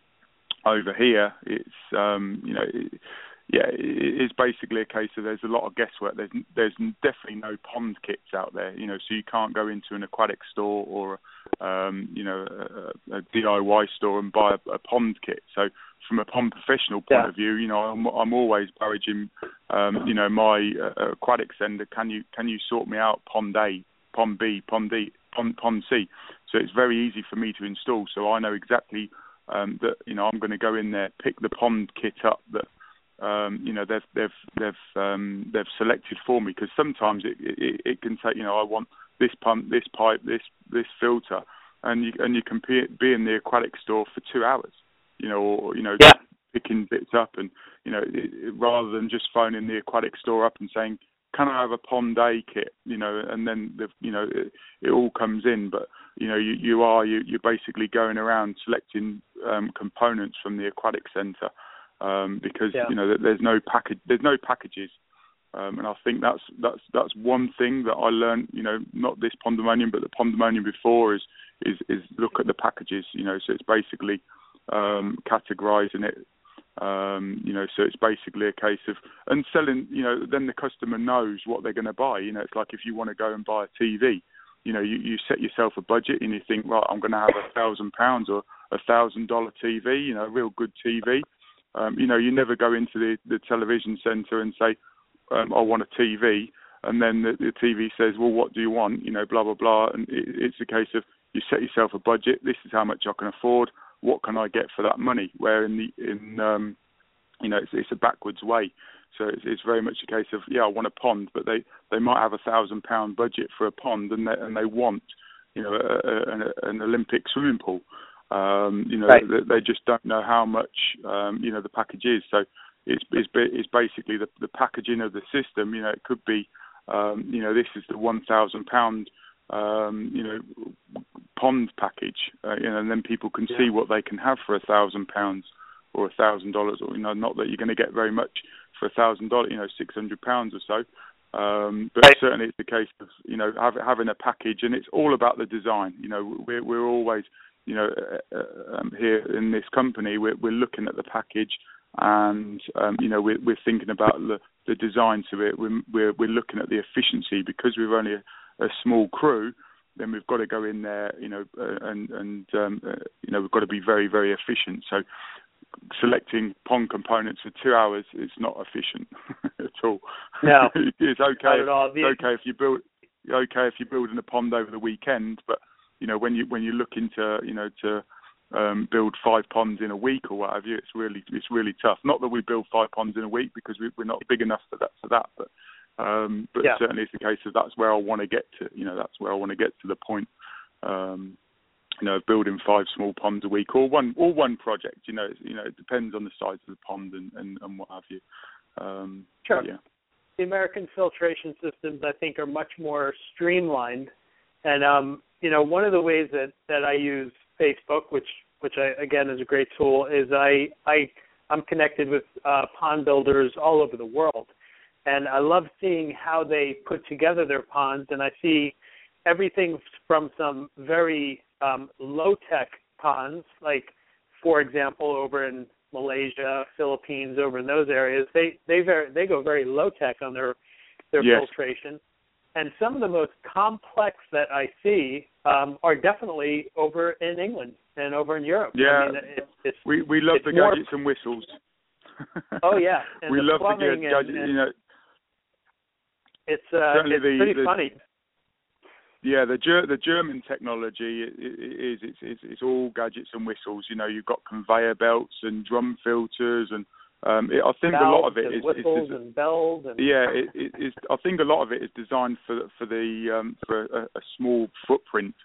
over here, it's um, you know, it, yeah, it is basically a case of there's a lot of guesswork. There's there's definitely no pond kits out there, you know, so you can't go into an aquatic store or um, you know a, a DIY store and buy a, a pond kit. So from a pond professional point yeah. of view, you know, I'm, I'm always encouraging, um, you know, my uh, aquatic sender, can you can you sort me out pond A, pond B, pond D, pond, pond C? So it's very easy for me to install. So I know exactly um, that you know I'm going to go in there, pick the pond kit up that um, you know they've they've they've um, they've selected for me because sometimes it, it it can take you know I want this pump, this pipe, this this filter, and you and you can be, be in the aquatic store for two hours, you know, or you know yeah. picking bits up, and you know it, it, rather than just phoning the aquatic store up and saying can I have a pond A kit, you know, and then the you know it, it all comes in, but you know you you are you you're basically going around selecting um, components from the aquatic centre um, because yeah. you know there's no package there's no packages. Um, and I think that's that's that's one thing that I learned you know not this Pondemonium but the Pondemonium before is is is look at the packages you know. So it's basically um, categorizing it um, you know. So it's basically a case of and selling you know then the customer knows what they're going to buy you know. It's like if you want to go and buy a TV you know you, you set yourself a budget and you think right I'm going to have a thousand pounds or a thousand dollar TV you know a real good TV um, you know, you never go into the, the television centre and say, um, I want a TV, and then the, the TV says, well, what do you want? You know, blah blah blah, and it, it's a case of you set yourself a budget. This is how much I can afford. What can I get for that money? Where in the in um, you know, it's, it's a backwards way. So it's, it's very much a case of yeah, I want a pond, but they they might have a thousand pound budget for a pond, and they and they want you know a, a, an, an Olympic swimming pool. Um, you know, right. they, they, just don't know how much um, you know the package is. So it's it's, it's basically the, the packaging of the system. You know, it could be um, you know this is the one thousand pound um, you know pond package, uh, you know, and then people can yeah. see what they can have for a thousand pounds or a thousand dollars, or you know, not that you're going to get very much for a thousand dollars, you know, six hundred pounds or so. Um, but right. certainly it's the case of you know have, having a package, and it's all about the design. You know, we're we're always you know, uh, um, here in this company, we're, we're looking at the package, and um, you know, we're, we're thinking about the, the design to it. We're, we're, we're looking at the efficiency because we're only a, a small crew. Then we've got to go in there, you know, uh, and and um, uh, you know, we've got to be very very efficient. So selecting pond components for two hours is not efficient <laughs> at all. No, <laughs> it's okay. Not at all. It's okay if you build okay if you're building a pond over the weekend, but you know when you when you're looking to you know to um, build five ponds in a week or what have you, it's really it's really tough. Not that we build five ponds in a week because we, we're not big enough for that for that, but um, but yeah. certainly it's the case of that's where I want to get to. You know, that's where I want to get to the point. Um, you know, building five small ponds a week or one or one project. You know, you know, it depends on the size of the pond and and, and what have you. Um, sure. Yeah. The American filtration systems, I think, are much more streamlined, and um, you know, one of the ways that that I use Facebook, which which I, again is a great tool, is I I I'm connected with uh, pond builders all over the world, and I love seeing how they put together their ponds, and I see everything from some very um, low tech ponds, like for example over in Malaysia, Philippines, over in those areas, they they very they go very low tech on their their yes. filtration and some of the most complex that I see um, are definitely over in England and over in Europe. Yeah, I mean, it, it's, we we love the more... gadgets and whistles. <laughs> oh yeah, <laughs> and we the love the gadgets. And, and you know, it's uh, certainly it's the, pretty the, funny. Yeah, the Ger- the German technology is it's, it's it's all gadgets and whistles. You know, you've got conveyor belts and drum filters and um, it, I think Bells a lot of it is, whistles is, and bells and yeah. It, it is. I think a lot of it is designed for for the um, for a, a small footprint,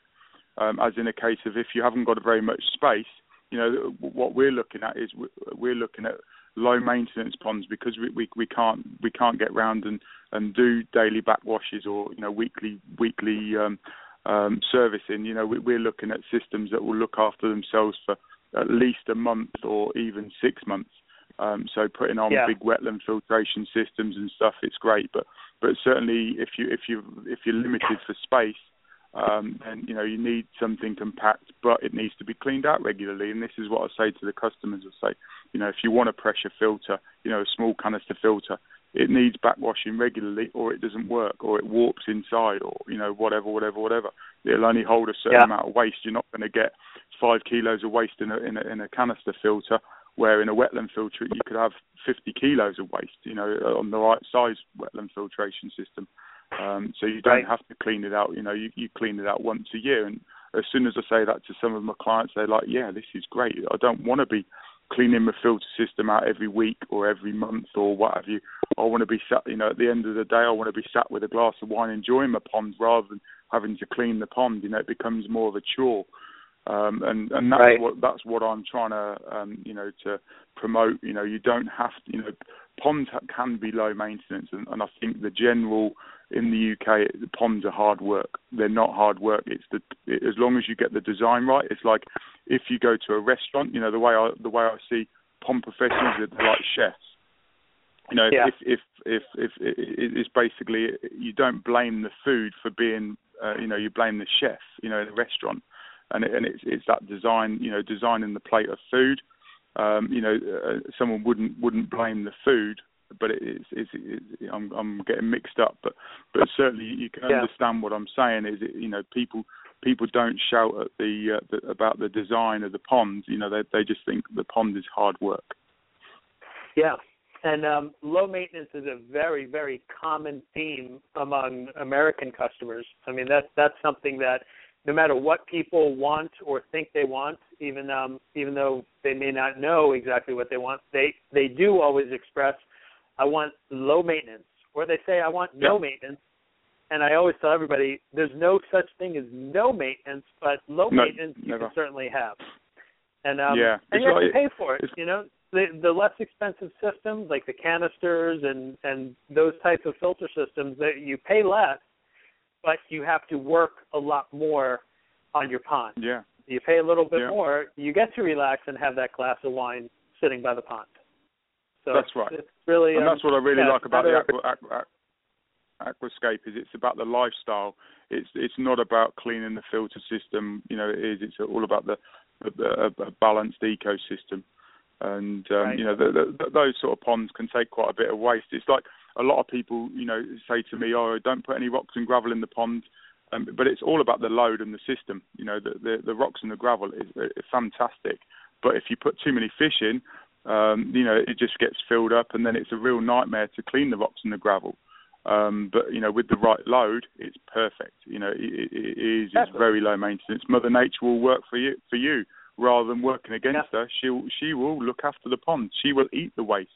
um, as in a case of if you haven't got very much space. You know, what we're looking at is we're looking at low maintenance ponds because we, we we can't we can't get round and and do daily backwashes or you know weekly weekly um, um, servicing. You know, we, we're looking at systems that will look after themselves for at least a month or even six months. Um, so putting on yeah. big wetland filtration systems and stuff, it's great. But but certainly if you if you if you're limited for space, um, then you know you need something compact, but it needs to be cleaned out regularly. And this is what I say to the customers: I say, you know, if you want a pressure filter, you know, a small canister filter, it needs backwashing regularly, or it doesn't work, or it warps inside, or you know, whatever, whatever, whatever. It'll only hold a certain yeah. amount of waste. You're not going to get five kilos of waste in a, in a in a canister filter, where in a wetland filter you could have 50 kilos of waste. You know, on the right size wetland filtration system. Um, so you don't right. have to clean it out. You know, you, you clean it out once a year. And as soon as I say that to some of my clients, they're like, "Yeah, this is great. I don't want to be cleaning my filter system out every week or every month or what have you. I want to be sat. You know, at the end of the day, I want to be sat with a glass of wine enjoying my pond rather than having to clean the pond. You know, it becomes more of a chore. Um, and and that's right. what that's what I'm trying to um, you know to promote. You know, you don't have to. You know, ponds can be low maintenance, and, and I think the general in the UK, the ponds are hard work. They're not hard work. It's the it, as long as you get the design right. It's like if you go to a restaurant. You know, the way I the way I see pond professionals are like chefs. You know, yeah. if if if if, if it's basically you don't blame the food for being, uh, you know, you blame the chef. You know, in a restaurant, and it, and it's it's that design. You know, designing the plate of food. Um, you know, uh, someone wouldn't wouldn't blame the food but it's, it's, it's I'm, I'm getting mixed up. But but certainly you can yeah. understand what I'm saying. Is it, you know people people don't shout at the, uh, the about the design of the pond. You know they they just think the pond is hard work. Yeah, and um, low maintenance is a very very common theme among American customers. I mean that's that's something that no matter what people want or think they want, even um, even though they may not know exactly what they want, they they do always express I want low maintenance, or they say I want no maintenance. And I always tell everybody there's no such thing as no maintenance, but low no, maintenance you can certainly have. And um, yeah, and you have to pay for it. You know, the the less expensive systems like the canisters and and those types of filter systems that you pay less, but you have to work a lot more on your pond. Yeah. You pay a little bit yeah. more, you get to relax and have that glass of wine sitting by the pond. So that's right. It's really, and um, that's what I really yeah, like about the aqua, aqua, aquascape is it's about the lifestyle. It's it's not about cleaning the filter system. You know, it is. It's all about the, the, the a balanced ecosystem. And um, right. you know, the, the, those sort of ponds can take quite a bit of waste. It's like a lot of people, you know, say to me, "Oh, don't put any rocks and gravel in the pond." Um, but it's all about the load and the system. You know, the the, the rocks and the gravel is, is fantastic. But if you put too many fish in, um, you know, it just gets filled up, and then it's a real nightmare to clean the rocks and the gravel. Um, but you know, with the right load, it's perfect. You know, it, it is it's very low maintenance. Mother Nature will work for you for you rather than working against yeah. her. She'll she will look after the pond. She will eat the waste,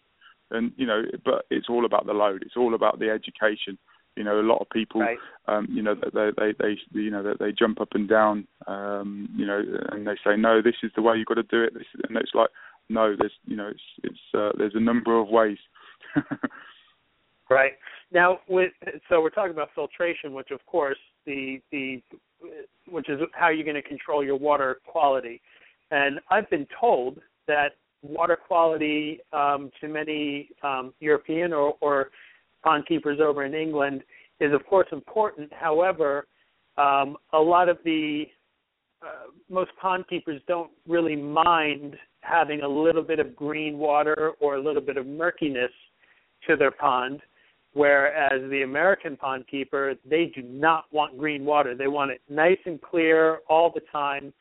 and you know, but it's all about the load. It's all about the education. You know, a lot of people, right. um, you know, they, they they you know they jump up and down, um, you know, and they say, no, this is the way you've got to do it. This, and it's like, no, there's you know it's it's uh, there's a number of ways. <laughs> right now, with so we're talking about filtration, which of course the the which is how you're going to control your water quality, and I've been told that water quality um, to many um, European or, or pond keepers over in England is of course important. However, um, a lot of the uh, most pond keepers don't really mind having a little bit of green water or a little bit of murkiness to their pond, whereas the American pond keeper, they do not want green water. They want it nice and clear all the time.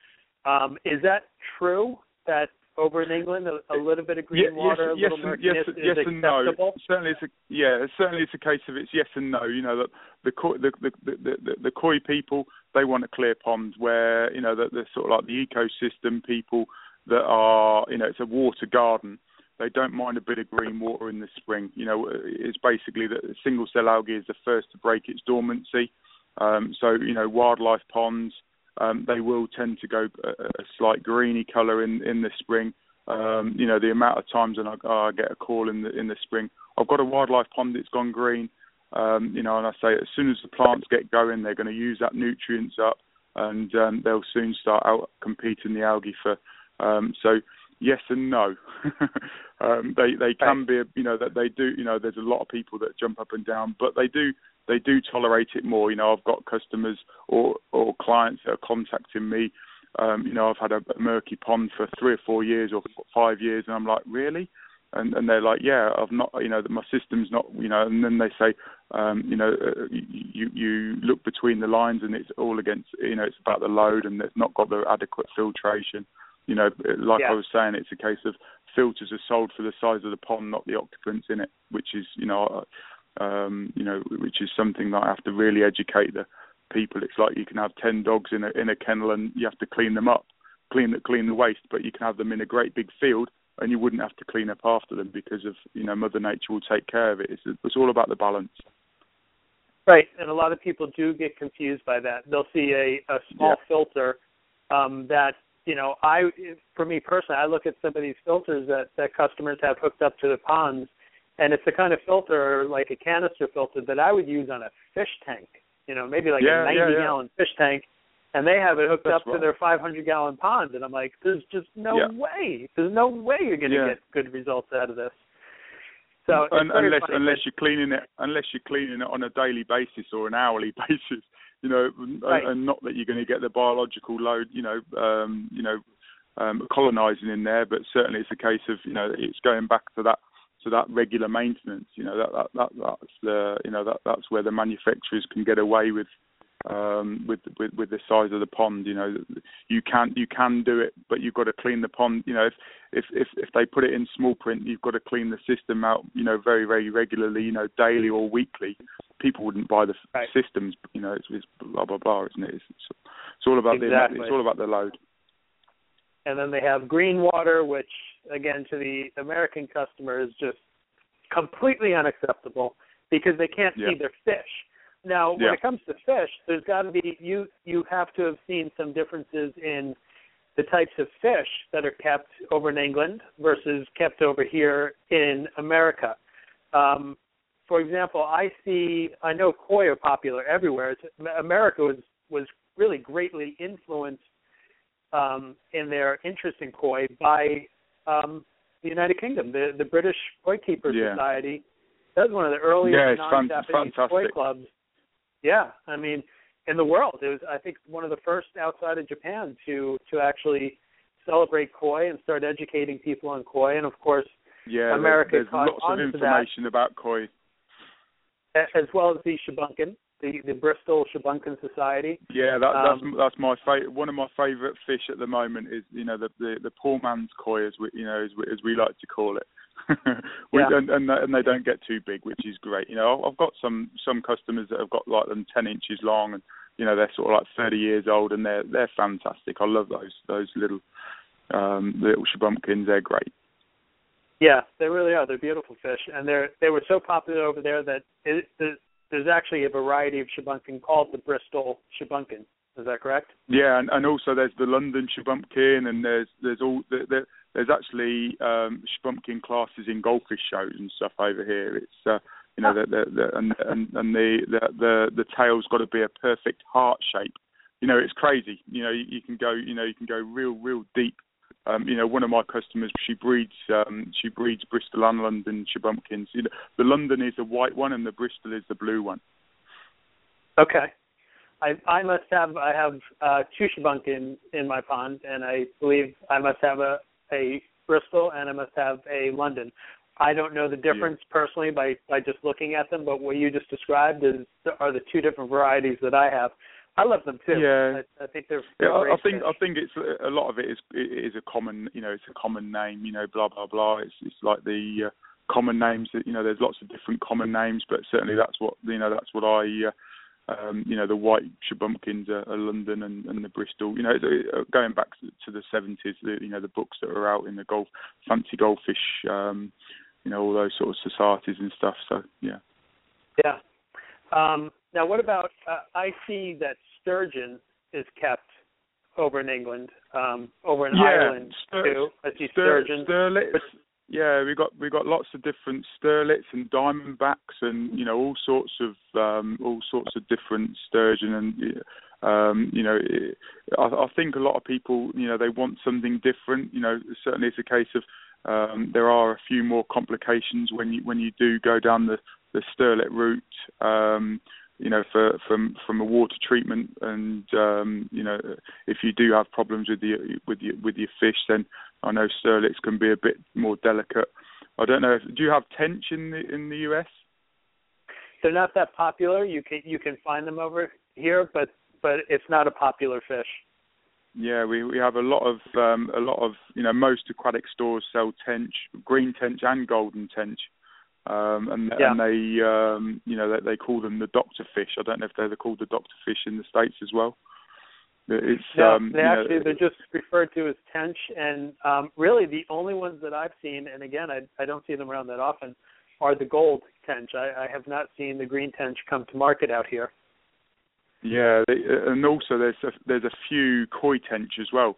Um, is that true that over in England, a, a little bit of green yeah, water, yes, a little yes, murkiness yes, is yes and no. Certainly, it's a, yeah, certainly it's a case of it's yes and no. You know, the the koi, the, the, the, the, the koi people they want a clear pond where you know the, the sort of like the ecosystem people that are you know it's a water garden. They don't mind a bit of green water in the spring. You know, it's basically that single cell algae is the first to break its dormancy. Um, so you know, wildlife ponds um, they will tend to go a, a slight greeny colour in in the spring. Um, you know, the amount of times when I, I get a call in the in the spring, I've got a wildlife pond that's gone green. Um, you know, and I say as soon as the plants get going, they're going to use that nutrients up, and um, they'll soon start out competing the algae for. Um, so yes and no. <laughs> um, they they can be, you know, that they do, you know, there's a lot of people that jump up and down, but they do they do tolerate it more. You know, I've got customers or or clients that are contacting me. Um, you know, I've had a, a murky pond for three or four years or five years, and I'm like, really? and and they're like, yeah, I've not, you know, my system's not, you know, and then they say, um, you know, uh, you you look between the lines and it's all against, you know, it's about the load and it's not got the adequate filtration. You know, like yeah. I was saying, it's a case of filters are sold for the size of the pond, not the occupants in it, which is, you know, um, you know, which is something that I have to really educate the people. It's like you can have ten dogs in a in a kennel and you have to clean them up, clean the clean the waste, but you can have them in a great big field and you wouldn't have to clean up after them because of you know Mother Nature will take care of it. It's it's all about the balance. Right, and a lot of people do get confused by that. They'll see a a small yeah. filter um, that you know I for me personally I look at some of these filters that that customers have hooked up to the ponds, and it's the kind of filter like a canister filter that I would use on a fish tank. You know, maybe like yeah, a 90 yeah, gallon fish tank and they have it hooked That's up right. to their 500 gallon pond, and I'm like, there's just no yeah. way, there's no way you're going to yeah. get good results out of this. So Un- unless funny. unless you're cleaning it unless you're cleaning it on a daily basis or an hourly <laughs> basis, you know, right. and, and not that you're going to get the biological load, you know, um, you know, um, colonizing in there, but certainly it's a case of you know it's going back to that to that regular maintenance. You know that that, that that's the you know that that's where the manufacturers can get away with um, with, with with the size of the pond. You know, you can you can do it, but you've got to clean the pond. You know, if if if, if they put it in small print, you've got to clean the system out. You know, very very regularly. You know, daily or weekly. People wouldn't buy the right. systems. You know, it's, it's blah blah blah, isn't it? It's, it's all about exactly. the it's all about the load. And then they have green water, which again to the American customer is just completely unacceptable because they can't yeah. see their fish. Now, when Yeah. it comes to fish, there's got to be you you have to have seen some differences in the types of fish that are kept over in England versus kept over here in America. Um, for example, I see I know koi are popular everywhere. It's, America was was really greatly influenced um, in their interest in koi by um, the United Kingdom. The the British Koi Keeper Yeah. Society. That was one of the earliest Yeah, non-Japanese koi clubs. Yeah, I mean, in the world, it was I think one of the first outside of Japan to to actually celebrate koi and start educating people on koi, and of course, Yeah, America there's, there's lots of on to that. information about koi. as well as the Shubunkin, the the Bristol Shubunkin Society. Yeah, that, Um, that's that's my favorite. One of my favourite fish at the moment is you know the the, the poor man's koi, as we you know as we, as we like to call it. <laughs> we, Yeah. and, and and they don't get too big, which is great. You know, I've got some some customers that have got like them ten inches long, and you know they're sort of like thirty years old, and they're they're fantastic. I love those those little um little shubunkins. They're great. Yeah, they really are. They're beautiful fish, and they're they were so popular over there that it, it, there's actually a variety of Shubunkin called the Bristol Shubunkin. Is that correct? Yeah, and, and also there's the London Shubunkin, and there's there's all there, there's actually um, Shubunkin classes in goldfish shows and stuff over here. It's uh, you know the, the, the and and and the the the, the tail's got to be a perfect heart shape. You know, it's crazy. You know, you, you can go you know you can go real real deep. Um, you know, one of my customers, she breeds um, she breeds Bristol and London Shubunkins. You know, the London is the white one, and the Bristol is the blue one. Okay. I I must have I have uh, two Shubunkin in my pond, and I believe I must have a a Bristol and I must have a London. I don't know the difference personally by by just looking at them, but what you just described is are the two different varieties that I have. I love them too. Yeah. I, I think they're. Yeah, they're I, I think fish. I think it's a lot of it is it is a common you know it's a common name you know blah blah blah. It's it's like the uh, common names that you know there's lots of different common names, but certainly that's what you know that's what I uh, um, you know the white shubunkins are, are London and, and the Bristol. You know uh, going back to, to the 70s, the, you know the books that are out in the golf fancy goldfish, um, you know all those sort of societies and stuff. So yeah. Yeah. Um, now, what about? Uh, I see that sturgeon is kept over in England, um, over in Yeah, Ireland stur- too. I see sturgeon. Sterlets. But- yeah, we got we got lots of different sterlets and diamondbacks and you know all sorts of um, all sorts of different sturgeon and Um, you know, it, I, I think a lot of people, you know, they want something different. You know, certainly it's a case of um, there are a few more complications when you when you do go down the the sterlet route. Um, you know, for from from a water treatment, and um, you know, if you do have problems with the with your with your fish, then I know sterlets can be a bit more delicate. I don't know. If, do you have tench in the in the US? They're not that popular. You can you can find them over here, but but it's not a popular fish. Yeah, we we have a lot of um, a lot of you know most aquatic stores sell tench, green tench and golden tench, um, and yeah. and they um, you know they, they call them the doctor fish. I don't know if they're called the doctor fish in the states as well. It's no, um, they you know, actually they're just referred to as tench, and um, really the only ones that I've seen, and again I I don't see them around that often, are the gold tench. I, I have not seen the green tench come to market out here. Yeah, they, and also there's a, there's a few koi tench as well.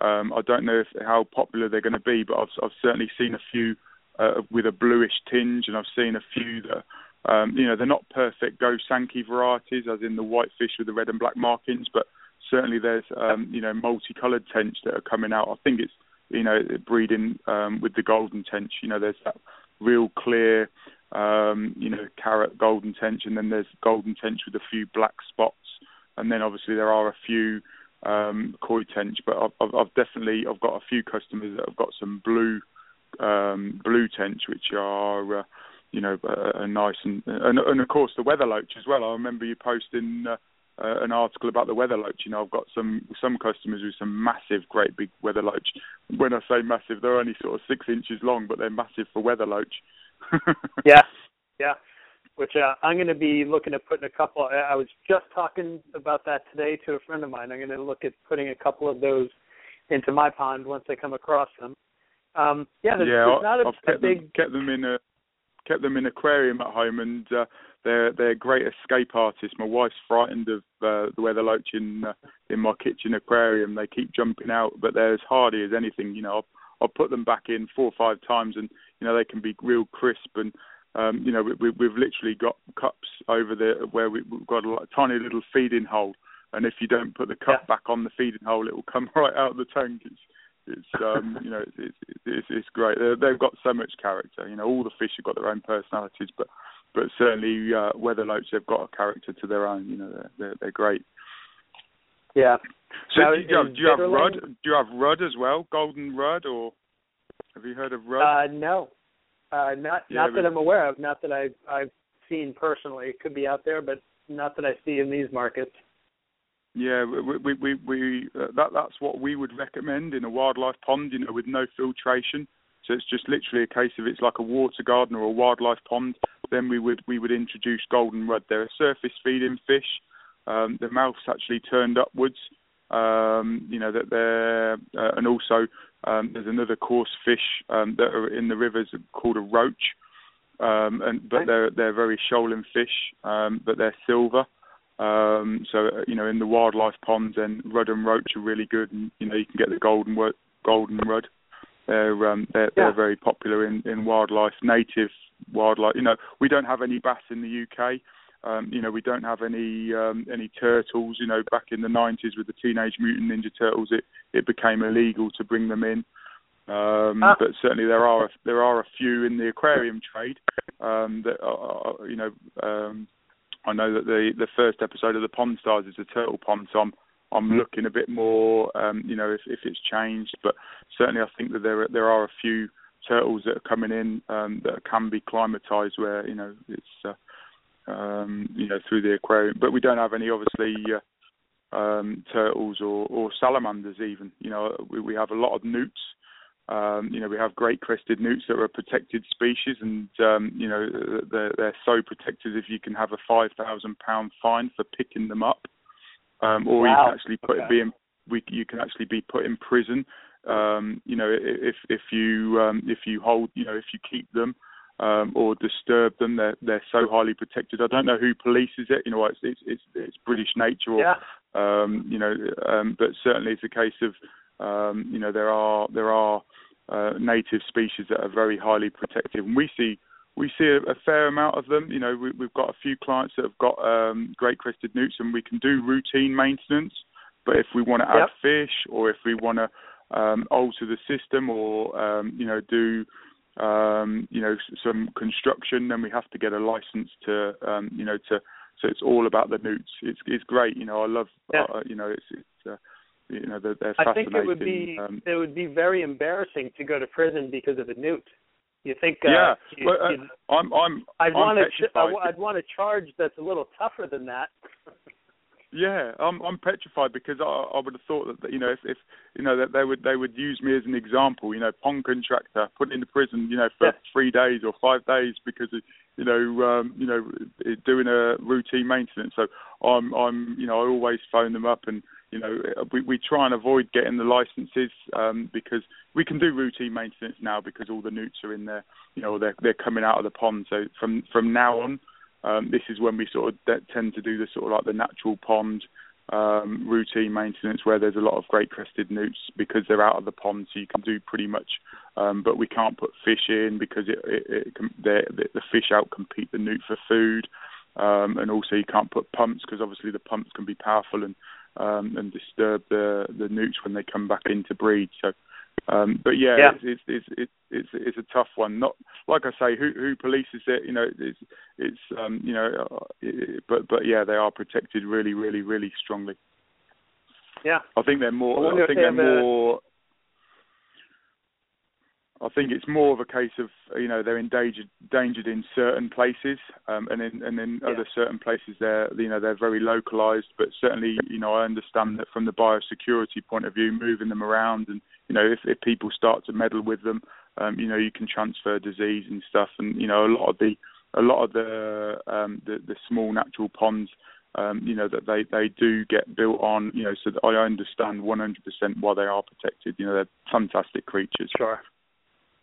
Um, I don't know if, how popular they're going to be, but I've I've certainly seen a few uh, with a bluish tinge, and I've seen a few that um, you know they're not perfect Go Sankey varieties, as in the white fish with the red and black markings, but certainly there's um, you know multicolored tench that are coming out. I think it's you know breeding um, with the golden tench. You know there's that real clear um, you know carrot golden tench, and then there's golden tench with a few black spots and then obviously there are a few um, koi tench, but I've, I've definitely I've got a few customers that have got some blue um, blue tench, which are uh, you know uh, nice and, and and of course the weather loach as well. I remember you posting. Uh, uh, an article about the weather loach. You know, I've got some some customers with some massive, great big weather loach. When I say massive, they're only sort of six inches long, but they're massive for weather loach. <laughs> yeah, yeah which uh, I'm going to be looking at putting a couple. I was just talking about that today to a friend of mine. I'm going to look at putting a couple of those into my pond once I come across them. Um, yeah, there's, yeah, there's not a, I've kept a big them, kept them in a kept them in aquarium at home, and uh, they're they're great escape artists. My wife's frightened of uh, the weather loach in uh, in my kitchen aquarium. They keep jumping out, but they're as hardy as anything. You know, I'll, I'll put them back in four or five times, and you know they can be real crisp and um, you know, we, we, have literally got cups over there where we, have got a, a tiny little feeding hole, and if you don't put the cup yeah. back on the feeding hole, it will come <laughs> right out of the tank. It's, it's um, you know, it's, it's, it's, it's great. they they've got so much character. You know, all the fish have got their own personalities, but but certainly uh, weather loach, they've got a character to their own. You know, they're they're, they're great. Yeah. So now, do you, have, do you have rudd? Do you have rudd as well? Golden rudd, or have you heard of rudd? Uh, no, uh, not Yeah, not that I'm aware of. Not that I've I've seen personally. It could be out there, but not that I see in these markets. Yeah, we we we, we uh, that that's what we would recommend in a wildlife pond, you know, with no filtration. So it's just literally a case of it's like a water garden or a wildlife pond. Then we would we would introduce golden rudd. They're a surface feeding fish. Um, the mouth's actually turned upwards. Um, you know that they're uh, and also um, there's another coarse fish um, that are in the rivers called a roach. Um, and but they're they're very shoaling fish, um, but they're silver. Um, so uh, you know, in the wildlife ponds, and rudd and roach are really good, and you know you can get the golden golden rudd. They're um, they're, Yeah. they're very popular in, in wildlife, native wildlife. You know, we don't have any bass in the UK. Um, you know, we don't have any um, any turtles. You know, back in the 90s with the Teenage Mutant Ninja Turtles, it it became illegal to bring them in. Um, Ah. But certainly there are a, there are a few in the aquarium trade um, that are, are, you know. Um, I know that the the first episode of the Pond Stars is a turtle pond, so I'm I'm looking a bit more, um, you know, if if it's changed. But certainly, I think that there there are a few turtles that are coming in um, that can be climatized where you know it's uh, um, you know through the aquarium. But we don't have any obviously uh, um, turtles or or salamanders even. You know, we we have a lot of newts. Um, you know, we have great crested newts that are a protected species, and um, you know they're, they're so protected. If you can have a five thousand pound fine for picking them up, um, or you can actually put Okay. be in, we, you can actually be put in prison. Um, you know, if if you um, if you hold, you know, if you keep them um, or disturb them, they're they're so highly protected. I don't know who polices it. You know, it's it's it's, it's British nature, or Yeah. um, you know, um, but certainly it's a case of, um, you know, there are there are uh, native species that are very highly protected, and we see we see a, a, fair amount of them. You know, we, have got a few clients that have got um, great crested newts, and we can do routine maintenance. But if we want to add fish, or if we want to um, alter the system, or um, you know, do um, you know some construction, then we have to get a license to um, you know to. So it's all about the newts. It's it's great. You know, I love. Uh, you know, it's it's. Uh, you know, they're, they're I think it would be um, it would be very embarrassing to go to prison because of a newt. You think? Uh, yeah, you, well, uh, I'm I'm. I'd I'm want to. Ch- petrified. I'd want a charge that's a little tougher than that. Yeah, I'm I'm petrified because I I would have thought that you know if, if you know that they would they would use me as an example, you know, pond contractor put into prison, you know, for Yeah. three days or five days because of you know um, you know doing a routine maintenance. So I'm I'm you know I always phone them up and you know we we try and avoid getting the licenses um, because we can do routine maintenance now because all the newts are in there, you know, they're they're coming out of the pond. So from from now on um, this is when we sort of de- tend to do the sort of like the natural pond um, routine maintenance where there's a lot of great crested newts because they're out of the pond, so you can do pretty much. Um, but we can't put fish in because it, it, it can, the, the fish out compete the newt for food, um, and also you can't put pumps because obviously the pumps can be powerful and um, and disturb the the newts when they come back in to breed. So um, but yeah, Yeah. It's, it's it's it's it's a tough one. Not like I say, who who polices it? You know, it's it's um, you know, uh, it, but but yeah, they are protected really, really, really strongly. Yeah. I think they're more. I I think they they're have a- more. I think it's more of a case of you know they're endangered, endangered in certain places, um, and in and in Yeah. other certain places they're you know they're very localized. But certainly you know I understand that from the biosecurity point of view, moving them around and you know if, if people start to meddle with them, um, you know you can transfer disease and stuff. And you know a lot of the a lot of the um, the, the small natural ponds um, you know that they they do get built on, you know, so that I understand 100% why they are protected. You know, they're fantastic creatures. Sure.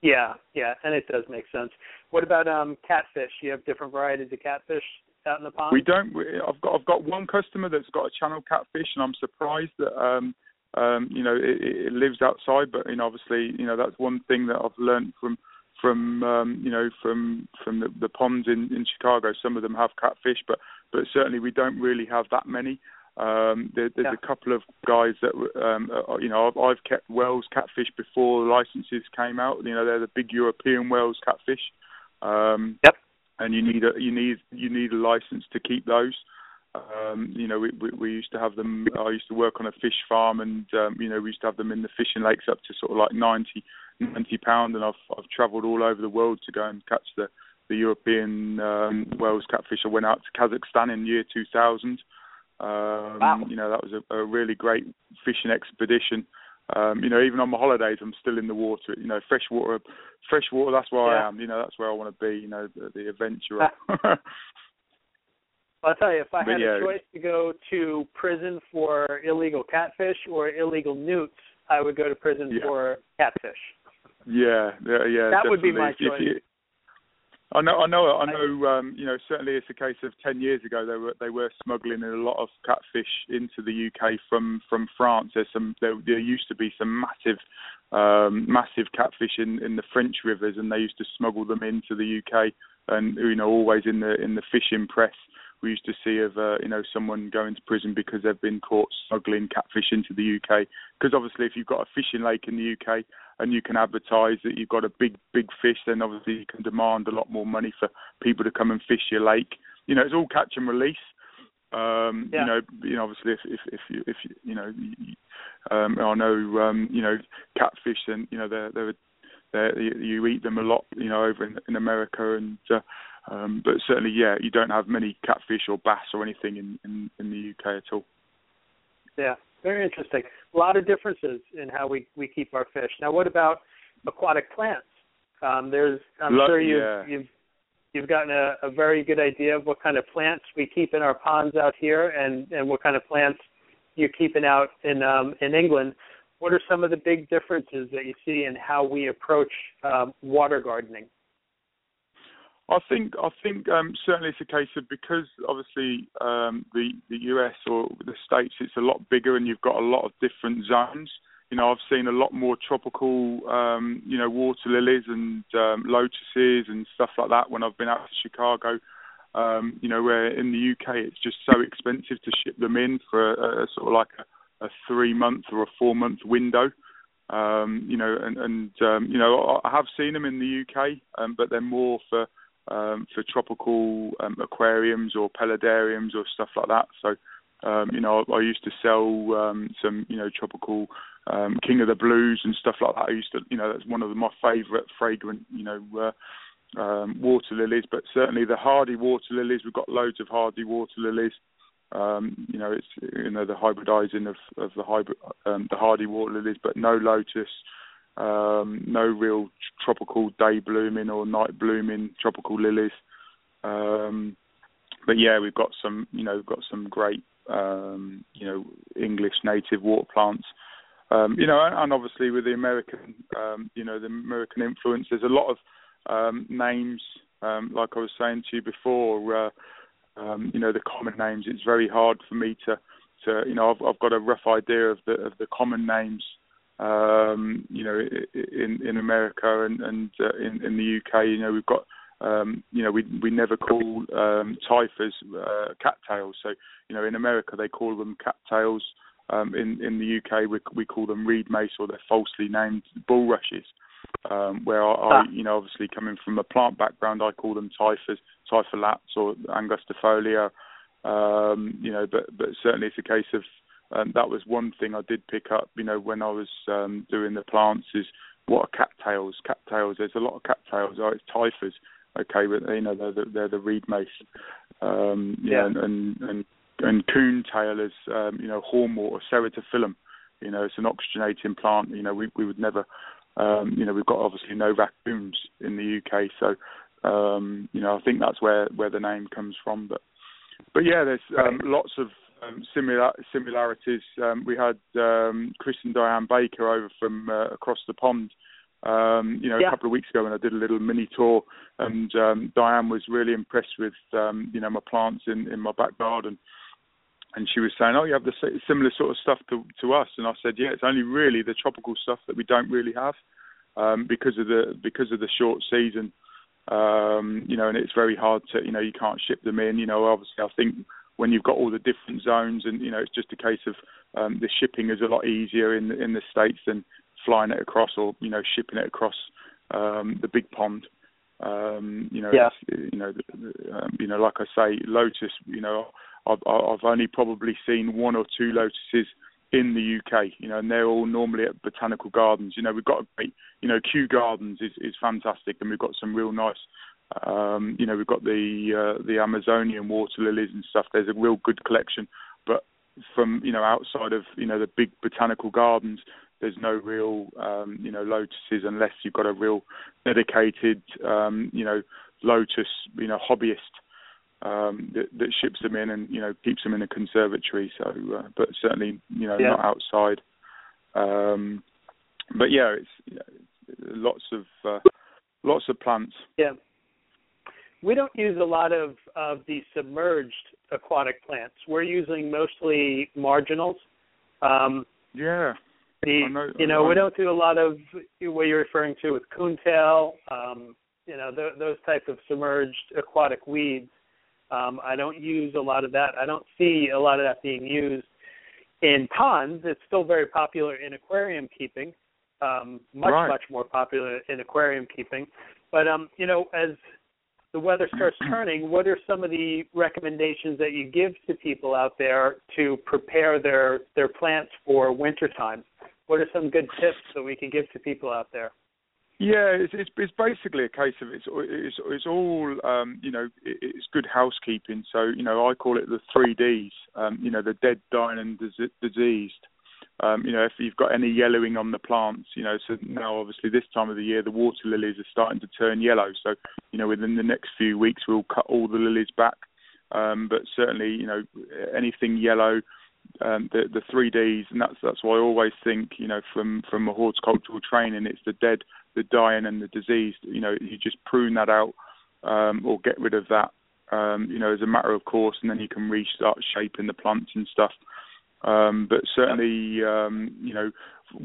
Yeah, yeah, and it does make sense. What about um catfish? You have different varieties of catfish out in the pond. We don't. We, I've got I've got one customer that's got a channel catfish, and I'm surprised that um um you know it, it lives outside. But you know, obviously, you know that's one thing that I've learned from from um you know from from the, the ponds in in Chicago. Some of them have catfish, but but certainly we don't really have that many. Um, there, there's Yeah. a couple of guys that um, uh, you know I've, I've kept Wels catfish before the licenses came out. You know they're the big European Wels catfish. Um, Yep. And you need a you need you need a license to keep those. Um, you know we, we we used to have them. I used to work on a fish farm, and um, you know we used to have them in the fishing lakes up to sort of like 90, 90 pound. And I've I've travelled all over the world to go and catch the the European um, Wels catfish. I went out to Kazakhstan in year 2000. Um, Wow. You know, that was a, a really great fishing expedition. Um, you know, even on my holidays, I'm still in the water. You know, fresh water, fresh water. That's where Yeah. I am. You know, that's where I want to be. You know, the, the adventurer. <laughs> I'll tell you, if I But had yeah. a choice to go to prison for illegal catfish or illegal newts, I would go to prison Yeah. for catfish. yeah, yeah, yeah. That would be definitely. my If you- choice. I know, I know, I know. Um, you know, certainly it's a case of ten years ago they were they were smuggling a lot of catfish into the UK from from France. There's some there, there used to be some massive um, massive catfish in in the French rivers, and they used to smuggle them into the UK. And you know, always in the in the fishing press, we used to see of uh, you know someone going to prison because they've been caught smuggling catfish into the UK. Because obviously, if you've got a fishing lake in the UK and you can advertise that you've got a big big fish, then obviously you can demand a lot more money for people to come and fish your lake. You know, it's all catch and release. Um, Yeah. You know, you know, obviously, if if if you if you, you know, um, I know, um, you know, catfish, and you know, they're they're, they're you, you eat them a lot, you know, over in in America, and uh, um, but certainly, yeah, you don't have many catfish or bass or anything in in, in the UK at all. Yeah, very interesting. A lot of differences in how we we keep our fish. Now, what about aquatic plants? Um, there's, I'm Lo- sure you've yeah. you've you've gotten a, a very good idea of what kind of plants we keep in our ponds out here, and and what kind of plants you're keeping out in um, in England. What are some of the big differences that you see in how we approach um, water gardening? I think I think um, certainly it's a case of because obviously um, the the US or the states it's a lot bigger and you've got a lot of different zones. you know, I've seen a lot more tropical, um, you know, water lilies and um, lotuses and stuff like that when I've been out to Chicago. Um, you know, where in the UK it's just so expensive to ship them in for a, a sort of like a, a three month or a four month window. Um, you know, and, and um, you know, I have seen them in the UK, um, but they're more for um, for tropical um, aquariums or paludariums or stuff like that. So, um, you know, I, I used to sell um, some, you know, tropical um, King of the Blues and stuff like that. I used to, you know, that's one of my favourite fragrant, you know, uh, um, water lilies. But certainly the hardy water lilies, we've got loads of hardy water lilies. Um, you know, it's you know the hybridizing of of the hybrid um, the hardy water lilies, but no lotus, um, no real tropical day blooming or night blooming tropical lilies. Um, but yeah, we've got some, you know, we've got some great, um, you know, English native water plants. Um, you know, and, and obviously with the American, um, you know, the American influence, there's a lot of um, names, um, like I was saying to you before. Uh, um, you know, the common names. It's very hard for me to, to you know, I've, I've got a rough idea of the of the common names. Um, you know, in in America and and uh, in in the UK, you know, we've got um, you know, we we never call um, typhas uh, cattails. So, you know, in America they call them cattails. Um, in in the UK we we call them reed mace or they're falsely named bulrushes. Um, where I, I, you know, obviously coming from a plant background, I call them typhas, typholaps or angustifolia. Um, you know, but but certainly it's a case of um, that was one thing I did pick up. You know, when I was um, doing the plants is what are cattails? Cattails. There's a lot of cattails. Oh, it's typhas. Okay, but you know they're the, they're the reed mace. Um, yeah, and and and, and coon tail is um, you know hornwort or ceratophyllum. You know, it's an oxygenating plant. You know, we we would never. Um, you know, we've got obviously no raccoons in the UK, so um, you know, I think that's where where the name comes from. But but yeah, there's um, lots of um, similar similarities. Um, we had um, Chris and Diane Baker over from uh, across the pond. Um, you know, yeah. a couple of weeks ago when I did a little mini tour, and um, Diane was really impressed with um, you know my plants in in my back garden, and she was saying, "Oh, you have the similar sort of stuff to to us," and I said, "Yeah, it's only really the tropical stuff that we don't really have um, because of the because of the short season." um, you know, and it's very hard to, you know, you can't ship them in. You know, obviously, I think when you've got all the different zones, and you know, it's just a case of um, the shipping is a lot easier in in the states than flying it across or you know shipping it across um, the big pond. Um, you know, yeah. you know, um, you know, like I say, lotus. You know, I've I've only probably seen one or two lotuses in the UK, you know, and they're all normally at botanical gardens. You know, we've got a great, you know, Kew Gardens is is fantastic, and we've got some real nice. Um, you know, we've got the uh, the Amazonian water lilies and stuff. There's a real good collection, but from you know outside of you know the big botanical gardens, there's no real um, you know lotuses unless you've got a real dedicated um, you know lotus you know hobbyist um, that, that ships them in and you know keeps them in a conservatory. So, uh, but certainly you know yeah. not outside. Um, but yeah, it's you know, lots of uh, lots of plants. Yeah, we don't use a lot of of the submerged aquatic plants. We're using mostly marginals. Um, yeah. The, know, you know, we don't do a lot of what you're referring to with coontail, um, you know, th- those type of submerged aquatic weeds. Um, I don't use a lot of that. I don't see a lot of that being used in ponds. It's still very popular in aquarium keeping, um, much right. much more popular in aquarium keeping. But um, you know, as the weather starts <clears throat> turning, what are some of the recommendations that you give to people out there to prepare their their plants for wintertime? What are some good tips that we can give to people out there? Yeah, it's, it's, it's basically a case of it's it's, it's all um, you know it's good housekeeping. So you know I call it the three Ds. Um, you know the dead, dying, and diseased. Um, you know if you've got any yellowing on the plants, you know so now obviously this time of the year the water lilies are starting to turn yellow. So you know within the next few weeks we'll cut all the lilies back. Um, but certainly you know anything yellow um, the the three Ds, and that's that's why I always think, you know, from from a horticultural training, it's the dead, the dying, and the diseased. You know, you just prune that out um, or get rid of that, um, you know, as a matter of course, and then you can restart shaping the plants and stuff. Um, but certainly, um, you know,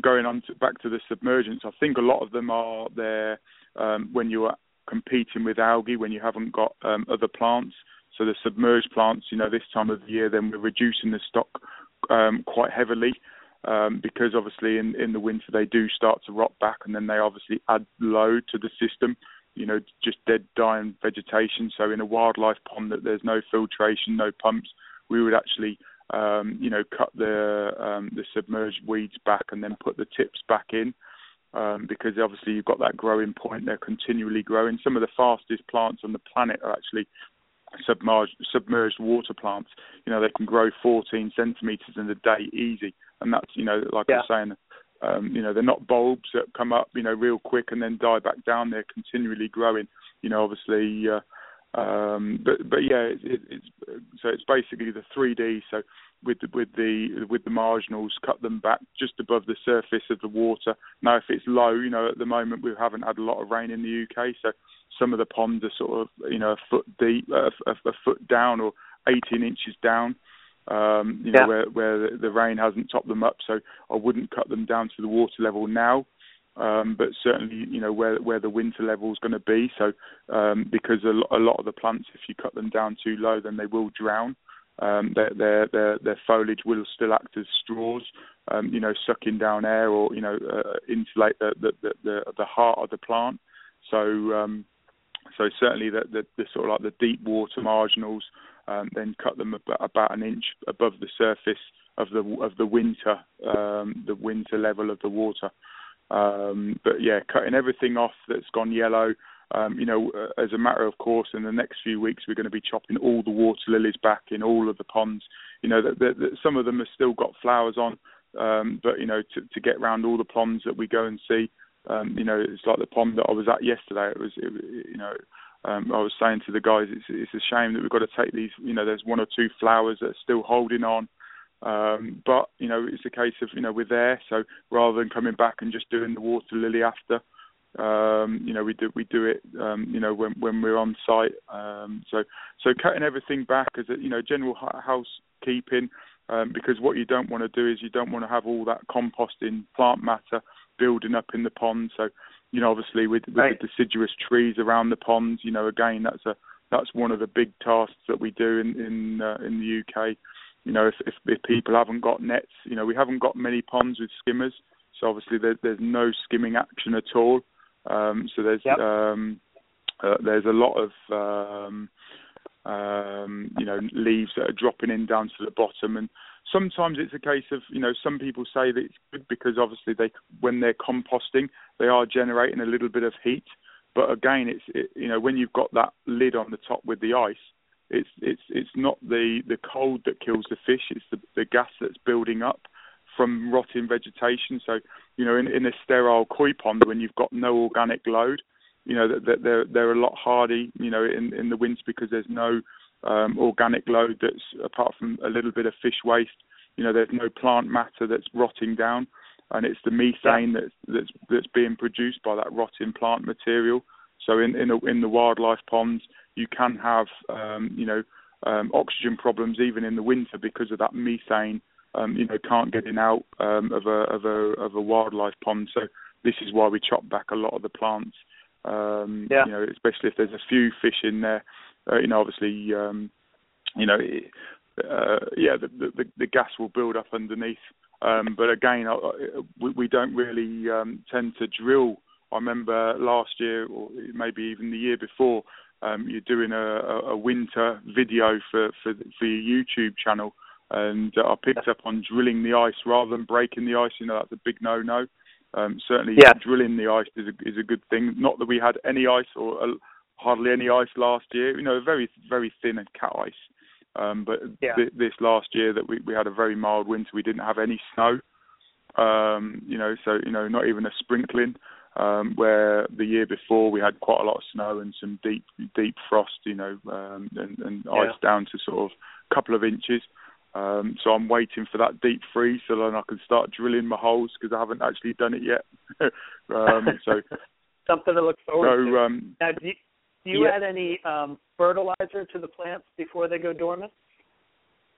going on to, back to the submergence, I think a lot of them are there um, when you're competing with algae, when you haven't got um, other plants. So the submerged plants, you know, this time of the year, then we're reducing the stock um, quite heavily um, because obviously in, in the winter they do start to rot back, and then they obviously add load to the system. You know, just dead, dying vegetation. So in a wildlife pond that there's no filtration, no pumps, we would actually um, you know, cut the um, the submerged weeds back and then put the tips back in. Um, because obviously you've got that growing point, they're continually growing. Some of the fastest plants on the planet are actually submerged submerged water plants. You know, they can grow 14 centimeters in a day easy, and that's you know, like yeah. I was saying, um, you know, they're not bulbs that come up, you know, real quick and then die back down. They're continually growing. You know, obviously, uh, um, but but yeah, it, it, it's so it's basically the 3D. So with the, with the with the marginals, cut them back just above the surface of the water. Now, if it's low, you know, at the moment we haven't had a lot of rain in the UK, so some of the ponds are sort of you know a foot deep, a, a, a foot down or 18 inches down. Um, you know, where where the, the rain hasn't topped them up, so I wouldn't cut them down to the water level now. Um, but certainly, you know, where where the winter level is going to be. So, um, because a, a lot of the plants, if you cut them down too low, then they will drown. Um, their, their their their foliage will still act as straws, um, you know, sucking down air or you know uh, insulate the, the the, the the heart of the plant. So um, so certainly the, the, the sort of like the deep water marginals, um, then cut them about, about an inch above the surface of the of the winter um, the winter level of the water. Um, but yeah, cutting everything off that's gone yellow. Um, you know, uh, as a matter of course, in the next few weeks, we're going to be chopping all the water lilies back in all of the ponds. You know, that, that, that some of them have still got flowers on, um, but you know, to, to get around all the ponds that we go and see, um, you know, it's like the pond that I was at yesterday. It was, it, you know, um, I was saying to the guys, it's, it's a shame that we've got to take these. You know, there's one or two flowers that are still holding on. Um, but you know, it's a case of you know we're there, so rather than coming back and just doing the water lily after, um, you know, we do we do it, um, you know, when when we're on site. Um, so so cutting everything back as a you know general housekeeping, um, because what you don't want to do is you don't want to have all that composting plant matter building up in the pond. So you know, obviously with, with right. the deciduous trees around the ponds, you know, again that's a that's one of the big tasks that we do in in uh, in the UK. You know, if, if, if people haven't got nets, you know, we haven't got many ponds with skimmers, so obviously there, there's no skimming action at all. Um, so there's yep. um, uh, there's a lot of um, um, you know leaves that are dropping in down to the bottom, and sometimes it's a case of you know some people say that it's good because obviously they when they're composting they are generating a little bit of heat, but again it's it, you know when you've got that lid on the top with the ice, it's it's it's not the the cold that kills the fish. It's the the gas that's building up from rotting vegetation. So you know, in, in a sterile koi pond when you've got no organic load, you know that they're they're a lot hardy. You know, in in the winter because there's no um, organic load that's apart from a little bit of fish waste. You know, there's no plant matter that's rotting down, and it's the methane that's that's that's being produced by that rotting plant material. So in in, a, in the wildlife ponds, you can have um, you know um, oxygen problems even in the winter because of that methane. Um, you know, can't get in out um, of a of a of a wildlife pond. So this is why we chop back a lot of the plants. Um, yeah. You know, especially if there's a few fish in there. Uh, you know, obviously, um, you know, uh, yeah, the, the the gas will build up underneath. Um, but again, uh, we, we don't really um, tend to drill. I remember last year, or maybe even the year before, um, you're doing a, a winter video for, for, for your YouTube channel, and uh, I picked up on drilling the ice rather than breaking the ice. You know, that's a big no-no. Um, certainly, yeah. drilling the ice is a, is a good thing. Not that we had any ice or uh, hardly any ice last year. You know, very very thin and cat ice. Um, but yeah. th- this last year that we, we had a very mild winter, we didn't have any snow. Um, you know, so you know, not even a sprinkling um, where the year before we had quite a lot of snow and some deep deep frost, you know, um, and, and yeah. ice down to sort of a couple of inches. Um, so I'm waiting for that deep freeze so then I can start drilling my holes because I haven't actually done it yet. <laughs> um, so <laughs> something to look forward so, to. Um, now, do you, do you yeah. add any um, fertilizer to the plants before they go dormant?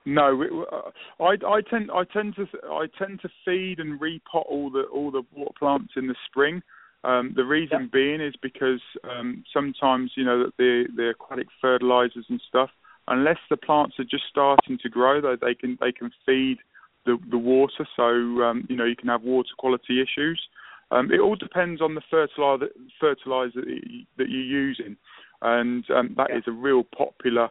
No, uh, I I tend I tend to I tend to feed and repot all the all the water plants in the spring. Um, the reason yep. being is because um, sometimes you know that the the aquatic fertilizers and stuff, unless the plants are just starting to grow, they, they can they can feed the the water, so um, you know you can have water quality issues. Um, it all depends on the fertilizer fertilizer that, you, that you're using, and um, that is a real popular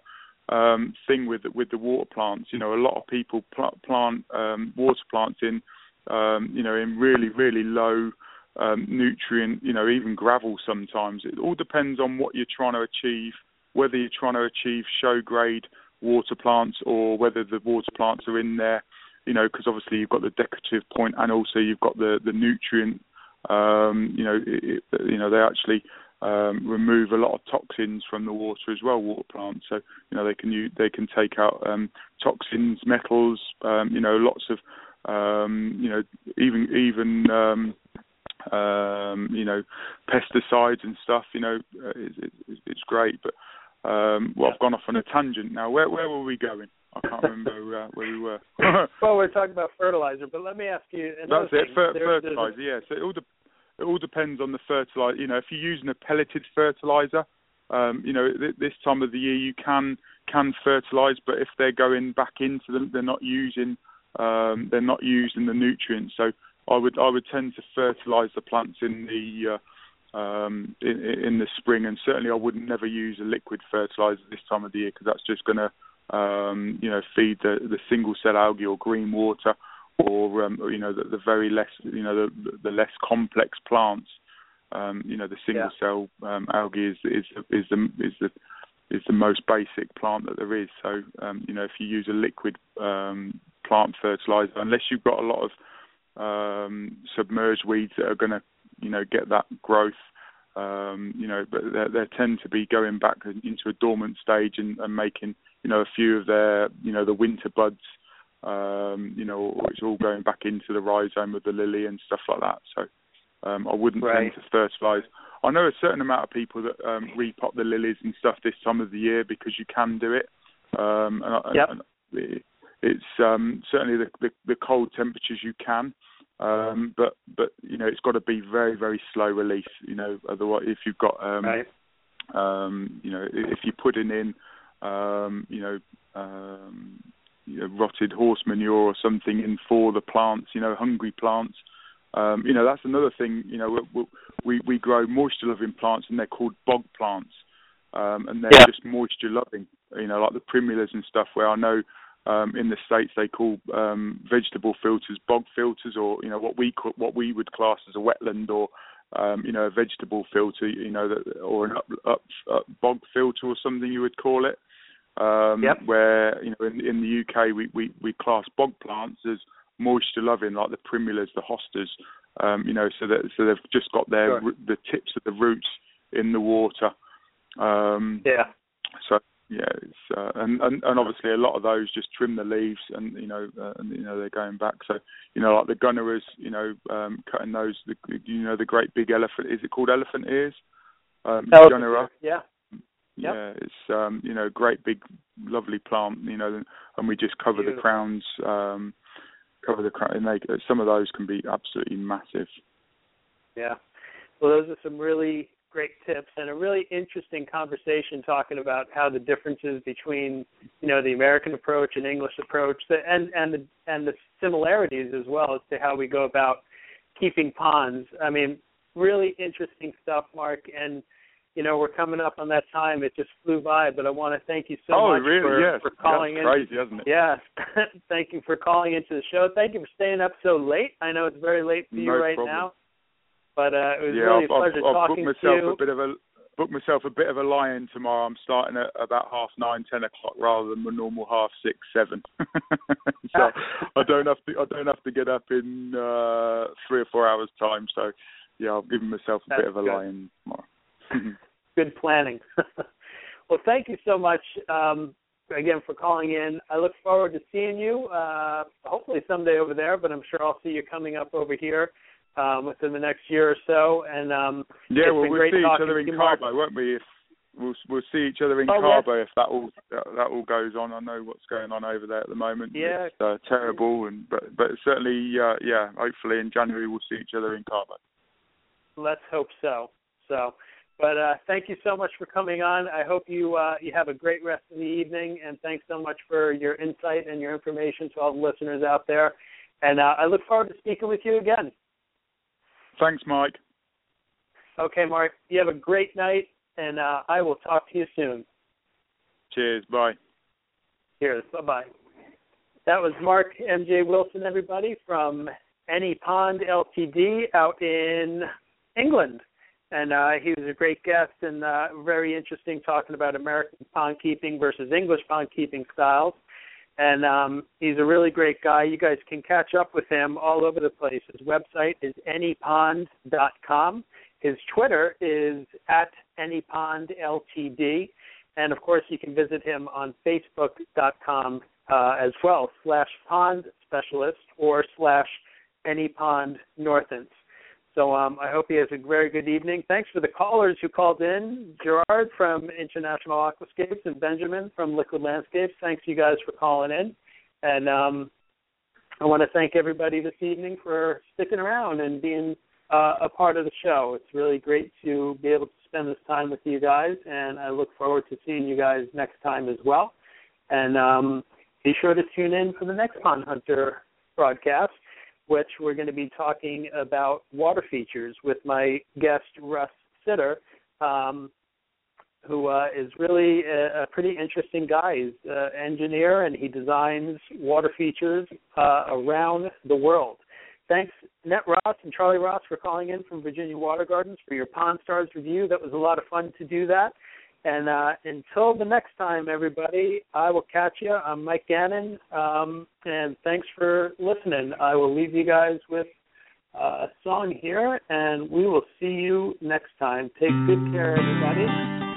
um, thing with with the water plants. You know, a lot of people pl- plant um, water plants in um, you know in really really low um, nutrient, you know, even gravel sometimes. It all depends on what you're trying to achieve, whether you're trying to achieve show grade water plants or whether the water plants are in there, you know, because obviously you've got the decorative point and also you've got the the nutrient. Um, you know, it, you know they actually um, remove a lot of toxins from the water as well. Water plants, so you know they can use, they can take out um, toxins, metals, um, you know, lots of um, you know even even um, um, you know, pesticides and stuff. You know, uh, it's, it's, it's great. But um, well, I've gone off on a tangent now. Where where were we going? I can't remember uh, where we were. <laughs> well, we're talking about fertilizer, but let me ask you. That's it. Fer- there, fertilizer. Yeah. So it all de- it all depends on the fertilizer. You know, if you're using a pelleted fertilizer, um, you know, th- this time of the year you can can fertilize, but if they're going back into them, they're not using um, they're not using the nutrients. So I would I would tend to fertilise the plants in the uh, um, in, in the spring, and certainly I would never use a liquid fertiliser this time of the year because that's just going to um, you know feed the, the single cell algae or green water, or um, you know the, the very less you know the, the less complex plants. Um, you know the single cell um, algae is is is the is the is the most basic plant that there is. So um, you know if you use a liquid um, plant fertilizer, unless you've got a lot of um, submerged weeds that are going to, you know, get that growth. Um, you know, but they, they tend to be going back into a dormant stage and, and making, you know, a few of their, you know, the winter buds. Um, you know, it's all going back into the rhizome of the lily and stuff like that. So um, I wouldn't right. tend to fertilise. I know a certain amount of people that um, repot the lilies and stuff this time of the year because you can do it. Um, and, yep. and it's um, certainly the, the, the cold temperatures you can. Um, but but you know it's got to be very very slow release. You know otherwise if you've got um, right. um, you know if you're putting in um, you know um, you know rotted horse manure or something in for the plants, you know hungry plants. Um, you know that's another thing. You know we we, we grow moisture loving plants and they're called bog plants, um, and they're yeah. just moisture loving. You know like the primulas and stuff where I know um, in the states, they call um, vegetable filters bog filters, or you know what we what we would class as a wetland, or um, you know a vegetable filter, you know, that, or an up, up, up bog filter or something you would call it. Um, yep. Where you know in, in the UK we, we, we class bog plants as moisture loving, like the primulas, the hostas. Um, you know, so that so they've just got their sure. the tips of the roots in the water. Um, yeah. So yeah, it's uh, and, and and obviously a lot of those just trim the leaves and you know uh, and you know they're going back. So you know like the gunneras, you know um, cutting those. The, you know the great big elephant. Is it called elephant ears? Um, elephant, Yeah. Yep. Yeah, it's um, you know great big lovely plant. You know, and we just cover Beautiful. the crowns. Um, cover the crown, and they some of those can be absolutely massive. Yeah. Well, those are some really great tips and a really interesting conversation talking about how the differences between you know the American approach and English approach and and the and the similarities as well as to how we go about keeping ponds. I mean, really interesting stuff, Mark. And you know we're coming up on that time. It just flew by, but I want to thank you so oh, much really? for, yes. for calling That's in. Crazy, isn't it? Yeah, <laughs> thank you for calling into the show. Thank you for staying up so late. I know it's very late for you no right problem. now. But uh, it was yeah, really I've, a pleasure I've, talking I've booked myself to you. a bit of a booked myself a bit of a lie-in tomorrow. I'm starting at about half nine, ten o'clock rather than the normal half six, seven. <laughs> so I don't have to I don't have to get up in uh, three or four hours time. So yeah, I've given myself a That's bit of a good. lie-in tomorrow. <laughs> good planning. <laughs> well, thank you so much um, again for calling in. I look forward to seeing you, uh, hopefully someday over there, but I'm sure I'll see you coming up over here um, within the next year or so. And um, yeah, well, we'll see each other in Cabo, won't we? If we'll we'll see each other in Oh, Cabo if that all that, that all goes on. I know what's going on over there at the moment. Yeah. It's uh, terrible, and but but certainly, uh, yeah. Hopefully in January we'll see each other in Cabo. Let's hope so. So, but uh, thank you so much for coming on. I hope you uh, you have a great rest of the evening, and thanks so much for your insight and your information to all the listeners out there. And uh, I look forward to speaking with you again. Thanks, Mike. Okay, Mark. You have a great night, and uh, I will talk to you soon. Cheers. Bye. Cheers. Bye bye. That was Mark MJ Wilson, everybody, from Any Pond Ltd. out in England. And uh, he was a great guest and uh, very interesting talking about American pond keeping versus English pond keeping styles. And um, he's a really great guy. You guys can catch up with him all over the place. His website is anypond.com. His Twitter is at anypondltd. And of course, you can visit him on facebook.com uh, as well, slash pond specialist or slash any pond northants. So um, I hope he has a very good evening. Thanks for the callers who called in. Gerard from International Aquascapes and Benjamin from Liquid Landscapes. Thanks you guys for calling in. And um, I want to thank everybody this evening for sticking around and being uh, a part of the show. It's really great to be able to spend this time with you guys, and I look forward to seeing you guys next time as well. And um, be sure to tune in for the next Pond Hunter broadcast, which we're going to be talking about water features with my guest Russ Sitter, um, who uh, is really a, a pretty interesting guy. He's an engineer and he designs water features uh, around the world. Thanks, Net Ross and Charlie Ross, for calling in from Virginia Water Gardens for your Pond Stars review. That was a lot of fun to do that. And uh, until the next time, everybody, I will catch you. I'm Mike Gannon, um, and thanks for listening. I will leave you guys with uh, a song here, and we will see you next time. Take good care, everybody.